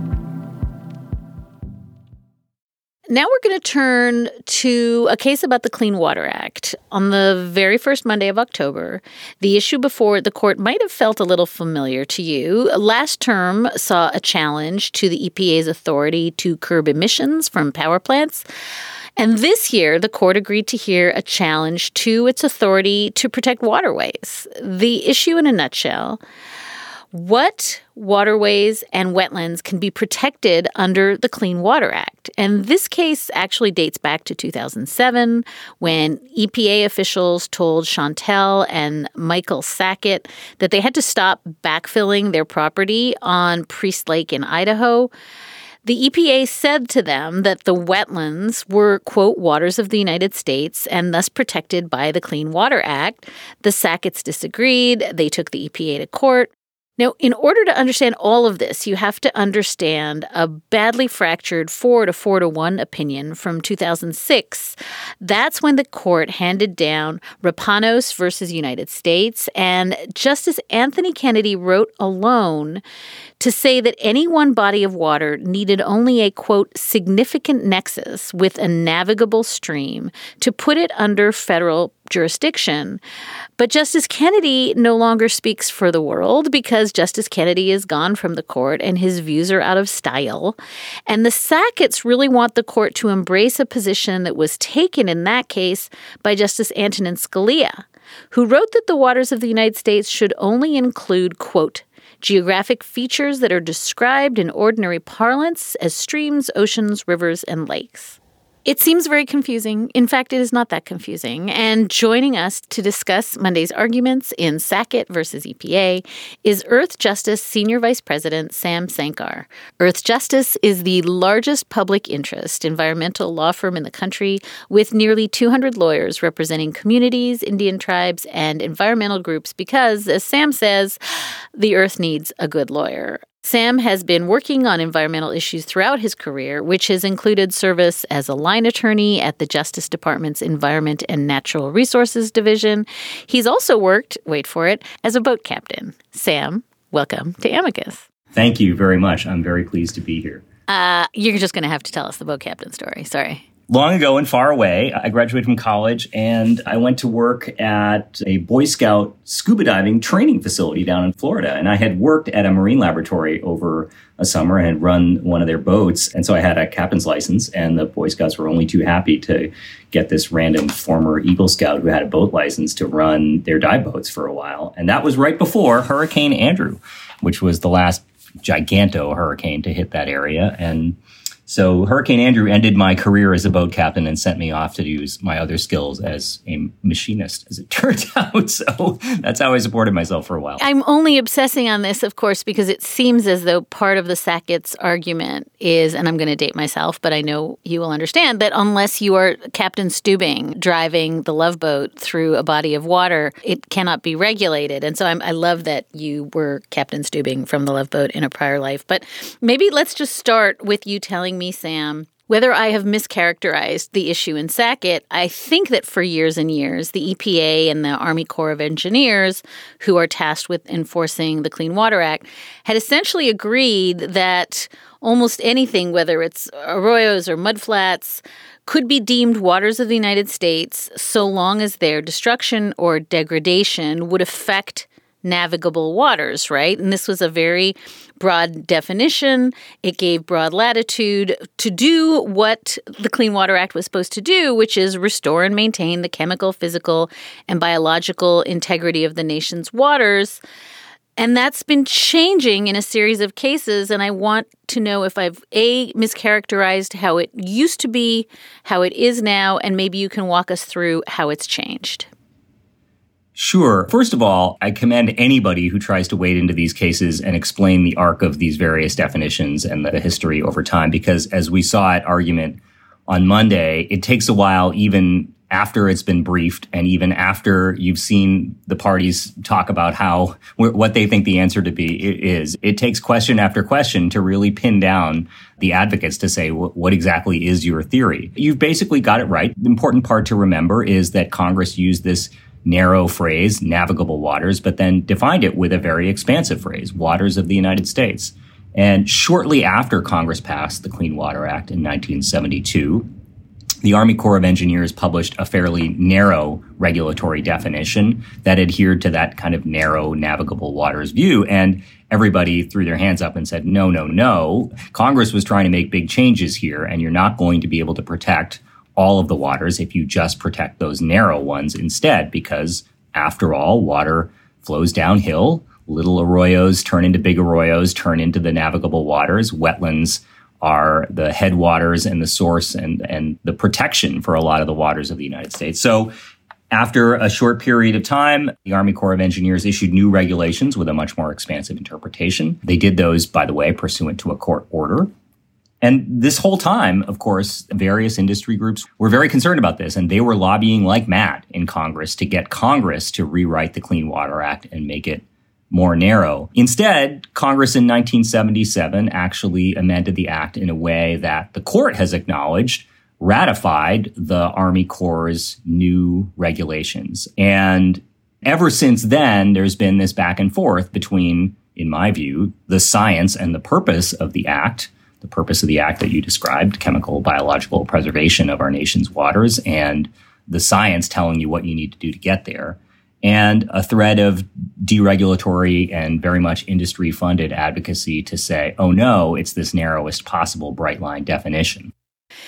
Now we're going to turn to a case about the Clean Water Act. On the very first Monday of October, the issue before the court might have felt a little familiar to you. Last term saw a challenge to the EPA's authority to curb emissions from power plants. And this year, the court agreed to hear a challenge to its authority to protect waterways. The issue, in a nutshell, what waterways and wetlands can be protected under the Clean Water Act. And this case actually dates back to 2007 when EPA officials told Chantel and Michael Sackett that they had to stop backfilling their property on Priest Lake in Idaho. The EPA said to them that the wetlands were, quote, waters of the United States and thus protected by the Clean Water Act. The Sacketts disagreed. They took the EPA to court. Now, in order to understand all of this, you have to understand a badly fractured 4 to 4 to 1 opinion from 2006. That's when the court handed down Rapanos versus United States, and Justice Anthony Kennedy wrote alone to say that any one body of water needed only a quote significant nexus with a navigable stream to put it under federal jurisdiction. But Justice Kennedy no longer speaks for the world because Justice Kennedy is gone from the court and his views are out of style. And the Sacketts really want the court to embrace a position that was taken in that case by Justice Antonin Scalia, who wrote that the waters of the United States should only include, quote, geographic features that are described in ordinary parlance as streams, oceans, rivers, and lakes. It seems very confusing. In fact, it is not that confusing. And joining us to discuss Monday's arguments in Sackett versus EPA is Earthjustice Senior Vice President Sam Sankar. Earthjustice is the largest public interest environmental law firm in the country with nearly 200 lawyers representing communities, Indian tribes, and environmental groups because, as Sam says, the earth needs a good lawyer. Sam has been working on environmental issues throughout his career, which has included service as a line attorney at the Justice Department's Environment and Natural Resources Division. He's also worked, wait for it, as a boat captain. Sam, welcome to Amicus.
Thank you very much. I'm very pleased to be here.
Uh, you're just going to have to tell us the boat captain story. Sorry
long ago and far away, I graduated from college and I went to work at a Boy Scout scuba diving training facility down in Florida. And I had worked at a marine laboratory over a summer and had run one of their boats. And so I had a captain's license, and the Boy Scouts were only too happy to get this random former Eagle Scout who had a boat license to run their dive boats for a while. And that was right before Hurricane Andrew, which was the last giganto hurricane to hit that area. And so Hurricane Andrew ended my career as a boat captain and sent me off to use my other skills as a machinist, as it [laughs] turns out. So that's how I supported myself for a while.
I'm only obsessing on this, of course, because it seems as though part of the Sackett's argument is, and I'm going to date myself, but I know you will understand that unless you are Captain Stubing driving the love boat through a body of water, it cannot be regulated. And so I'm, I love that you were Captain Stubing from the love boat in a prior life. But maybe let's just start with you telling me, Sam, whether I have mischaracterized the issue in Sackett, I think that for years and years, the EPA and the Army Corps of Engineers, who are tasked with enforcing the Clean Water Act, had essentially agreed that almost anything, whether it's arroyos or mudflats, could be deemed waters of the United States so long as their destruction or degradation would affect navigable waters, right? And this was a very broad definition. It gave broad latitude to do what the Clean Water Act was supposed to do, which is restore and maintain the chemical, physical, and biological integrity of the nation's waters. And that's been changing in a series of cases. And I want to know if I've A, mischaracterized how it used to be, how it is now, and maybe you can walk us through how it's changed.
Sure. First of all, I commend anybody who tries to wade into these cases and explain the arc of these various definitions and the history over time, because as we saw at argument on Monday, it takes a while even after it's been briefed and even after you've seen the parties talk about how what they think the answer to be is. It takes question after question to really pin down the advocates to say what exactly is your theory? You've basically got it right. The important part to remember is that congress used this narrow phrase, navigable waters, but then defined it with a very expansive phrase, waters of the United States. And shortly after Congress passed the Clean Water Act in 1972, the Army Corps of Engineers published a fairly narrow regulatory definition that adhered to that kind of narrow navigable waters view. And everybody threw their hands up and said, no, no, no. Congress was trying to make big changes here, and you're not going to be able to protect all of the waters if you just protect those narrow ones instead, because after all, water flows downhill, Little arroyos turn into big arroyos, turn into the navigable waters. Wetlands are the headwaters and the source and, and the protection for a lot of the waters of the United States. So after a short period of time, the Army Corps of Engineers issued new regulations with a much more expansive interpretation. They did those, by the way, pursuant to a court order. And this whole time, of course, various industry groups were very concerned about this, and they were lobbying like mad in Congress to get Congress to rewrite the Clean Water Act and make it more narrow. Instead, Congress in 1977 actually amended the act in a way that the court has acknowledged ratified the Army Corps' new regulations. And ever since then, there's been this back and forth between, in my view, the science and the purpose of the act the purpose of the act that you described, chemical, biological preservation of our nation's waters, and the science telling you what you need to do to get there, and a thread of deregulatory and very much industry funded advocacy to say, oh no, it's this narrowest possible bright line definition.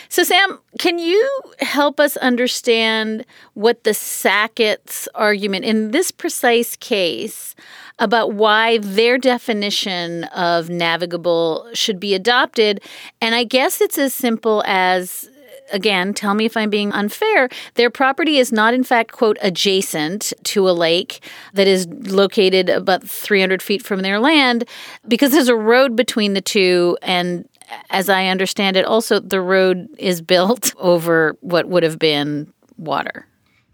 So, Sam, can you help us understand what the Sackett's argument in this precise case about why their definition of navigable should be adopted? And I guess it's as simple as again, tell me if I'm being unfair. Their property is not, in fact, quote, adjacent to a lake that is located about 300 feet from their land because there's a road between the two. And as I understand it, also the road is built [laughs] over what would have been water.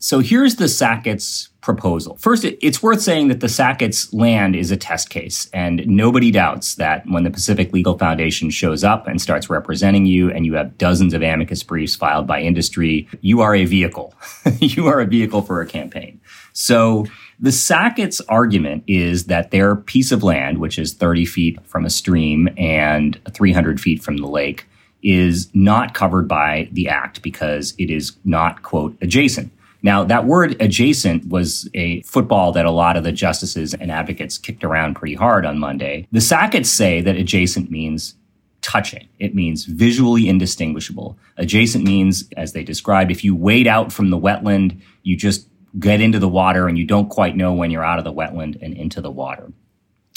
So here's the Sackett's proposal. First, it's worth saying that the Sackett's land is a test case, and nobody doubts that when the Pacific Legal Foundation shows up and starts representing you, and you have dozens of amicus briefs filed by industry, you are a vehicle. [laughs] you are a vehicle for a campaign. So the Sackett's argument is that their piece of land, which is 30 feet from a stream and 300 feet from the lake, is not covered by the act because it is not, quote, adjacent. Now, that word adjacent was a football that a lot of the justices and advocates kicked around pretty hard on Monday. The Sacketts say that adjacent means touching. It means visually indistinguishable. Adjacent means, as they describe, if you wade out from the wetland, you just get into the water and you don't quite know when you're out of the wetland and into the water.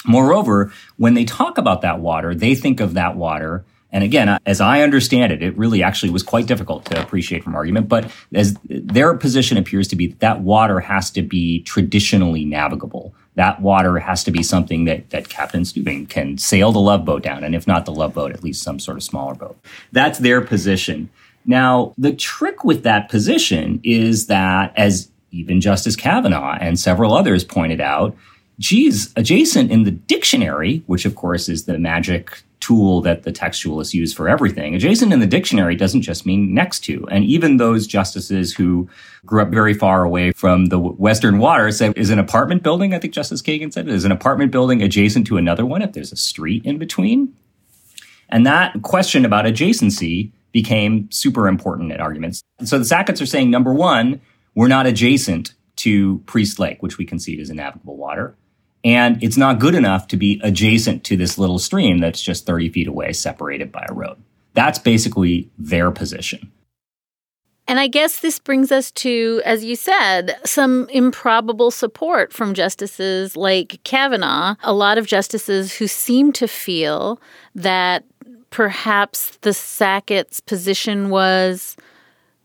Moreover, when they talk about that water, they think of that water and again, as I understand it, it really actually was quite difficult to appreciate from argument. But as their position appears to be that, that water has to be traditionally navigable. That water has to be something that, that Captain Stubing can sail the love boat down. And if not the love boat, at least some sort of smaller boat. That's their position. Now, the trick with that position is that, as even Justice Kavanaugh and several others pointed out, geez, adjacent in the dictionary, which of course is the magic tool that the textualists use for everything. Adjacent in the dictionary doesn't just mean next to. And even those justices who grew up very far away from the Western water said, is an apartment building, I think Justice Kagan said, is an apartment building adjacent to another one if there's a street in between? And that question about adjacency became super important in arguments. So the Sacketts are saying, number one, we're not adjacent to Priest Lake, which we concede is navigable water. And it's not good enough to be adjacent to this little stream that's just 30 feet away, separated by a road. That's basically their position.
And I guess this brings us to, as you said, some improbable support from justices like Kavanaugh, a lot of justices who seem to feel that perhaps the Sackett's position was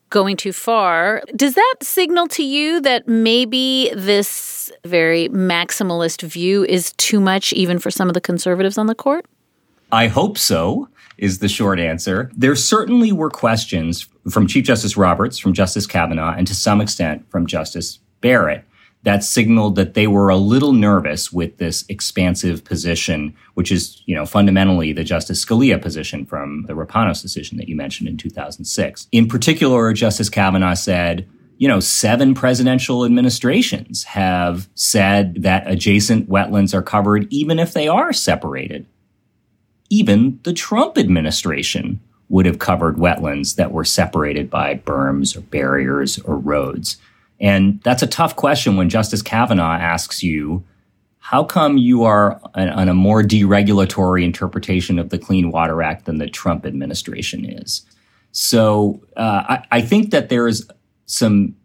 going too far. Does that signal to you that maybe this very maximalist view is too much even for some of the conservatives on the court?
I hope so, is the short answer. There certainly were questions from Chief Justice Roberts, from Justice Kavanaugh, and to some extent from Justice Barrett that signaled that they were a little nervous with this expansive position, which is, you know, fundamentally the Justice Scalia position from the Rapanos decision that you mentioned in 2006. In particular, Justice Kavanaugh said, you know, seven presidential administrations have said that adjacent wetlands are covered even if they are separated. Even the Trump administration would have covered wetlands that were separated by berms or barriers or roads. And that's a tough question when Justice Kavanaugh asks you, how come you are on a more deregulatory interpretation of the Clean Water Act than the Trump administration is? So uh, I, I think that there is some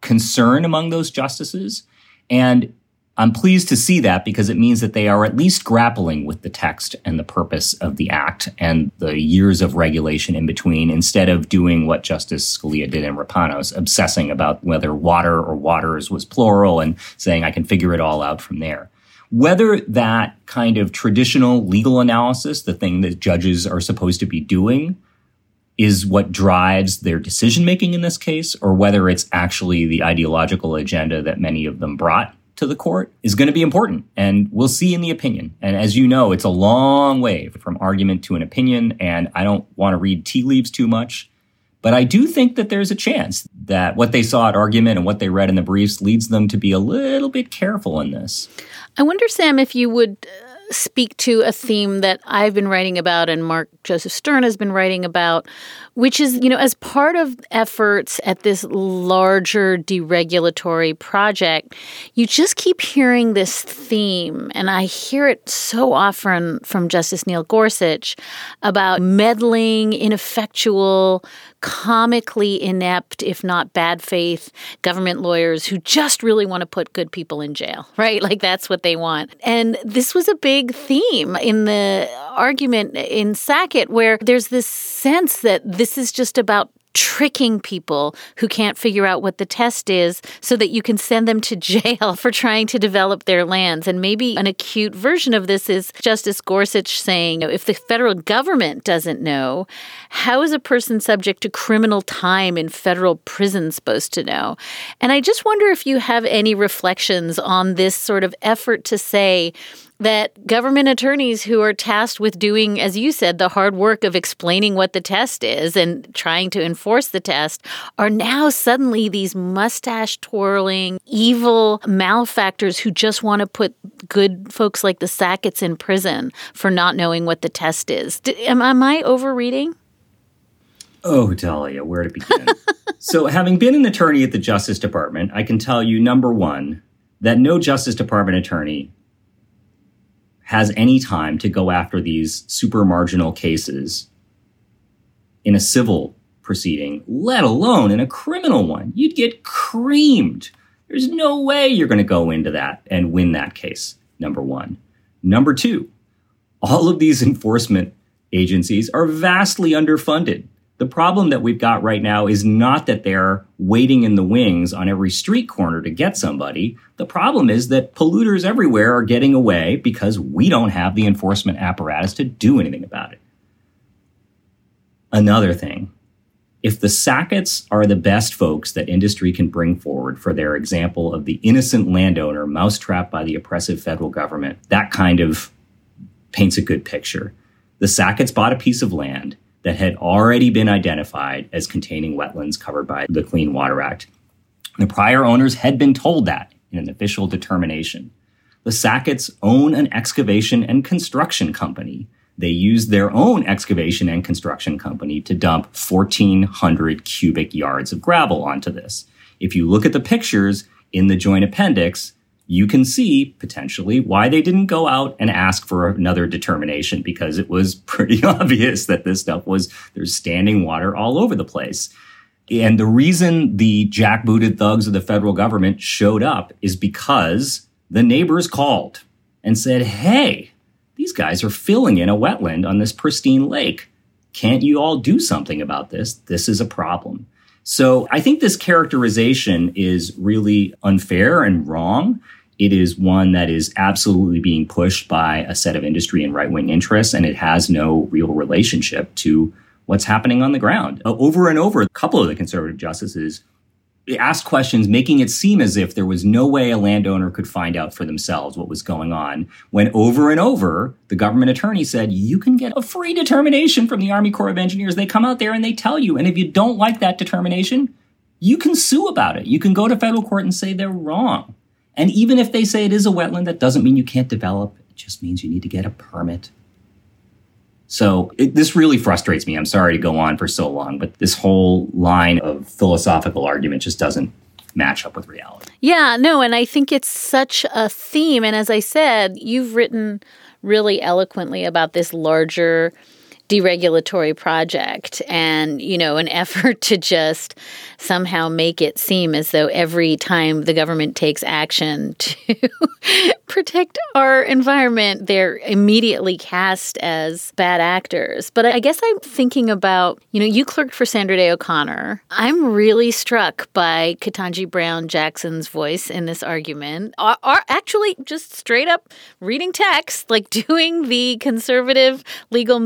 concern among those justices. And I'm pleased to see that because it means that they are at least grappling with the text and the purpose of the act and the years of regulation in between instead of doing what Justice Scalia did in Rapanos, obsessing about whether water or waters was plural and saying I can figure it all out from there. Whether that kind of traditional legal analysis, the thing that judges are supposed to be doing, is what drives their decision making in this case, or whether it's actually the ideological agenda that many of them brought to the court is going to be important. And we'll see in the opinion. And as you know, it's a long way from argument to an opinion. And I don't want to read tea leaves too much. But I do think that there's a chance that what they saw at argument and what they read in the briefs leads them to be a little bit careful in this.
I wonder, Sam, if you would uh, speak to a theme that I've been writing about and Mark Joseph Stern has been writing about, which is, you know, as part of efforts at this larger deregulatory project, you just keep hearing this theme. And I hear it so often from Justice Neil Gorsuch about meddling, ineffectual, comically inept, if not bad faith, government lawyers who just really want to put good people in jail, [laughs] right? Like that's what they want. And this was a big theme in the argument in Sackett, where there's this sense that this is just about tricking people who can't figure out what the test is so that you can send them to [laughs] jail for trying to develop their lands. And maybe an acute version of this is Justice Gorsuch saying if the federal government doesn't know, how is a person subject to criminal time in federal prison supposed to know? And I just wonder if you have any reflections on this sort of effort to say, that government attorneys who are tasked with doing, as you said, the hard work of explaining what the test is and trying to enforce the test are now suddenly these mustache twirling, evil malefactors who just want to put good folks like the Sacketts in prison for not knowing what the test is. Am, am I overreading?
Oh, Dahlia, where to begin? [laughs] so, having been an attorney at the Justice Department, I can tell you number one, that no Justice Department attorney has any time to go after these super marginal cases in a civil proceeding, let alone in a criminal one. You'd get creamed. There's no way you're going to go into that and win that case, number one. Number two, all of these [laughs] enforcement agencies are vastly underfunded. The problem that we've got right now is not that they're waiting in the wings on every street corner to get somebody. The problem is that polluters everywhere are getting away because we don't have the enforcement apparatus to do anything about it. Another thing, if the Sacketts are the best folks that industry can bring forward for their example of the innocent landowner mousetrapped by the oppressive federal government, that kind of paints a good picture. The Sacketts bought a piece of land that had already been identified as containing wetlands covered by the Clean Water Act. The prior owners had been told that in an official determination. The Sacketts own an excavation and construction company. They used their own excavation and construction company to dump 1,400 cubic yards of gravel onto this. If you look at the pictures in the joint appendix, you can see potentially why they didn't go out and ask for another determination because it was [laughs] pretty obvious that this stuff was there's standing water all over the place. And the reason the jackbooted thugs of the federal government showed up is because the neighbors called and said, Hey, these guys are filling in a wetland on this pristine lake. Can't you all do something about this? This is a problem. So I think this characterization is really unfair and wrong. It is one that is absolutely being pushed by a set of industry and right wing interests, and it has no real relationship to what's happening on the ground. Uh, over and over, a couple of the conservative justices asked questions making it seem as if there was no way a landowner could find out for themselves what was going on when over and over the government attorney said you can get a free determination from the army corps of engineers. They come out there and they tell you and if you don't like that determination you can sue about it. You can go to federal court and say they're wrong and even if they say it is a wetland, that doesn't mean you can't develop. It just means you need to get a permit. So it, this really frustrates me. I'm sorry to go on for so long, but this whole line of philosophical argument just doesn't match up with reality.
Yeah, no, and I think it's such a theme. And as I said, you've written really eloquently about this larger deregulatory project and, you know, an [laughs] effort to just somehow make it seem as though every time the government takes action [laughs] to protect our environment, they're immediately cast as bad actors. But I guess I'm thinking about, you know, you clerked for Sandra Day O'Connor. I'm really struck by Ketanji Brown Jackson's voice in this argument. Are, are actually just straight up reading text, like doing the conservative legal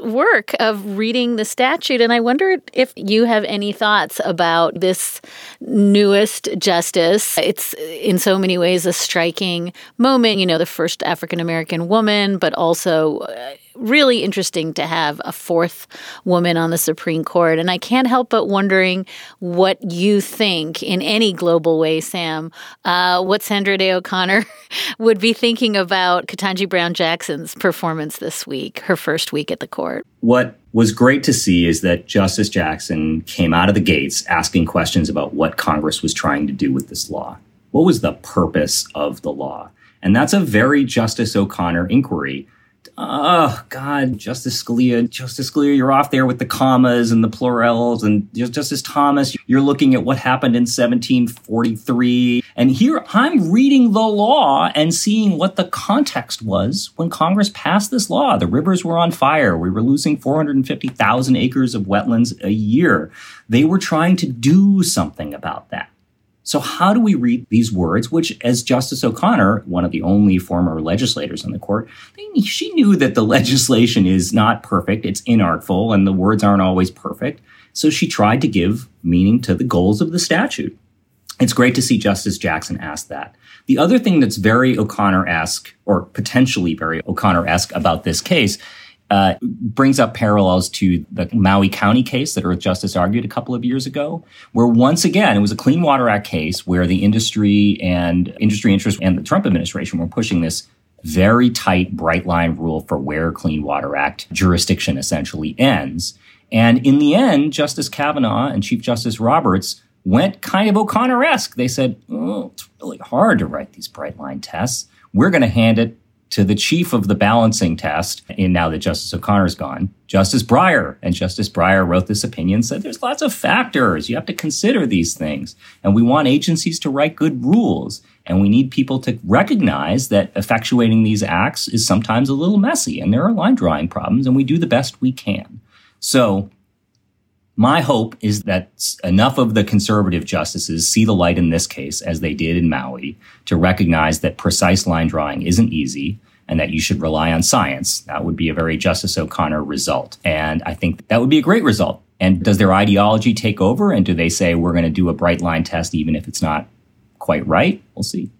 work of reading the statute. And I wondered if you have any thoughts about this newest justice. It's in so many ways a striking moment, you know, the first African American woman, but also uh, really interesting to have a fourth woman on the Supreme Court. And I can't help but wondering what you think in any global way, Sam, uh, what Sandra Day O'Connor [laughs] would be thinking about Ketanji Brown Jackson's performance this week, her first week at the court.
What was great to see is that Justice Jackson came out of the gates asking questions about what Congress was trying to do with this law. What was the purpose of the law? And that's a very Justice O'Connor inquiry oh God, Justice Scalia, Justice Scalia, you're off there with the commas and the plurals, and Justice Thomas, you're looking at what happened in 1743. And here I'm reading the law and seeing what the context was when Congress passed this law. The rivers were on fire. We were losing 450,000 acres of wetlands a year. They were trying to do something about that. So, how do we read these words, which, as Justice O'Connor, one of the only former legislators on the court, she knew that the [laughs] legislation is not perfect, it's inartful, and the words aren't always perfect. So, she tried to give meaning to the goals of the statute. It's great to see Justice Jackson ask that. The other thing that's very O'Connor esque, or potentially very O'Connor esque about this case, uh, brings up parallels to the Maui County case that Earthjustice argued a couple of years ago, where once again it was a Clean Water Act case where the industry and industry interests and the Trump administration were pushing this very tight, bright line rule for where Clean Water Act jurisdiction essentially ends. And in the end, Justice Kavanaugh and Chief Justice Roberts went kind of O'Connor esque. They said, oh, it's really hard to write these bright line tests. We're going to hand it to the chief of the balancing test, and now that Justice O'Connor's gone, Justice Breyer. And Justice Breyer wrote this opinion, said there's lots of factors. You have to consider these things. And we want agencies to write good rules. And we need people to recognize that effectuating these acts is sometimes a little messy and there are line drawing problems, and we do the best we can. So my hope is that enough of the conservative justices see the light in this case, as they did in Maui, to recognize that precise line drawing isn't easy and that you should rely on science. That would be a very Justice O'Connor result. And I think that would be a great result. And does their ideology take over? And do they say, we're going to do a bright line test even if it's not quite right? We'll see.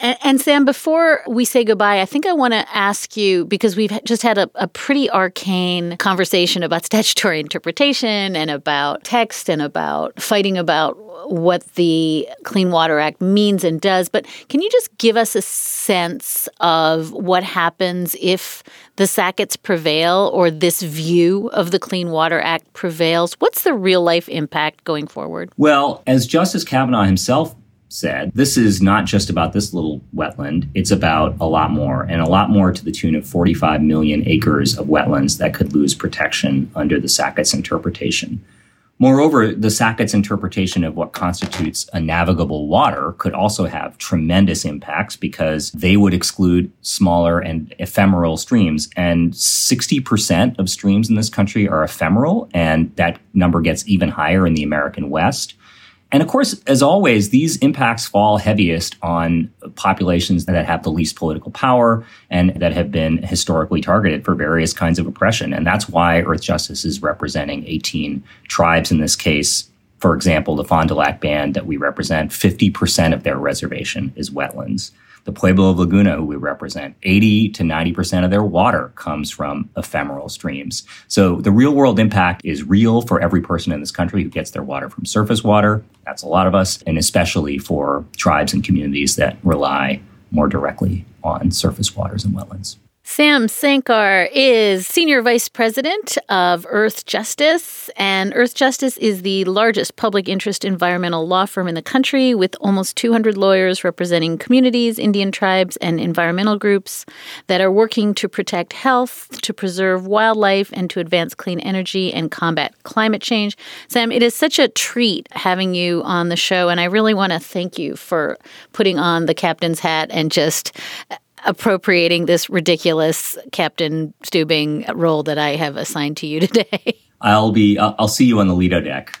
And, and, Sam, before we say goodbye, I think I want to ask you because we've just had a, a, pretty arcane conversation about [laughs] statutory interpretation and about text and about fighting about what the Clean Water Act means and does. But can you just give us a sense of what happens if the Sacketts prevail or this view of the Clean Water Act prevails? What's the real life impact going forward?
Well, as Justice Kavanaugh himself said, this is not just about this little wetland. It's about a lot more, and a lot more to the tune of 45 million acres of wetlands that could lose protection under the Sackett's interpretation. Moreover, the Sackett's interpretation of what constitutes a navigable water could also have tremendous impacts because they would exclude smaller and ephemeral streams. And 60% of streams in this country are ephemeral, and that number gets even higher in the American West. And of course, as always, these impacts fall heaviest on populations that have the least political power and that have been historically targeted for various kinds of oppression. And that's why Earthjustice is representing 18 tribes in this case. For example, the Fond du Lac Band that we represent, 50% of their reservation is wetlands the Pueblo of Laguna, who we represent, 80 to 90% of their water comes from ephemeral streams. So the real world impact is real for every person in this country who gets their water from surface water. That's a lot of us, and especially for tribes and communities that rely more directly on surface waters and wetlands.
Sam Sankar is Senior Vice President of Earthjustice, and Earthjustice is the largest public interest environmental law firm in the country with almost 200 lawyers representing communities, Indian tribes, and environmental groups that are working to protect health, to preserve wildlife, and to advance clean energy and combat climate change. Sam, it is such a treat having you on the show, and I really want to thank you for putting on the captain's hat and just appropriating this ridiculous Captain Stubing role that I have assigned to you [laughs] today.
I'll be. I'll see you on the Lido deck.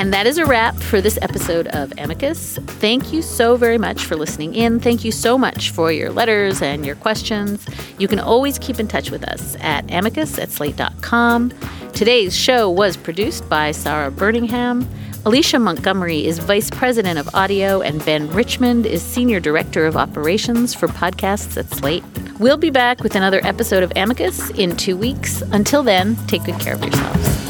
And that is a wrap for this episode of Amicus. Thank you so very much for listening in. Thank you so much for your letters and your questions. You can always keep in touch with us at amicus at slate.com. Today's show was produced by Sarah Burningham. Alicia Montgomery is Vice President of Audio, and Ben Richmond is Senior Director of Operations for Podcasts at Slate. We'll be back with another episode of Amicus in two weeks. Until then, take good care of yourselves.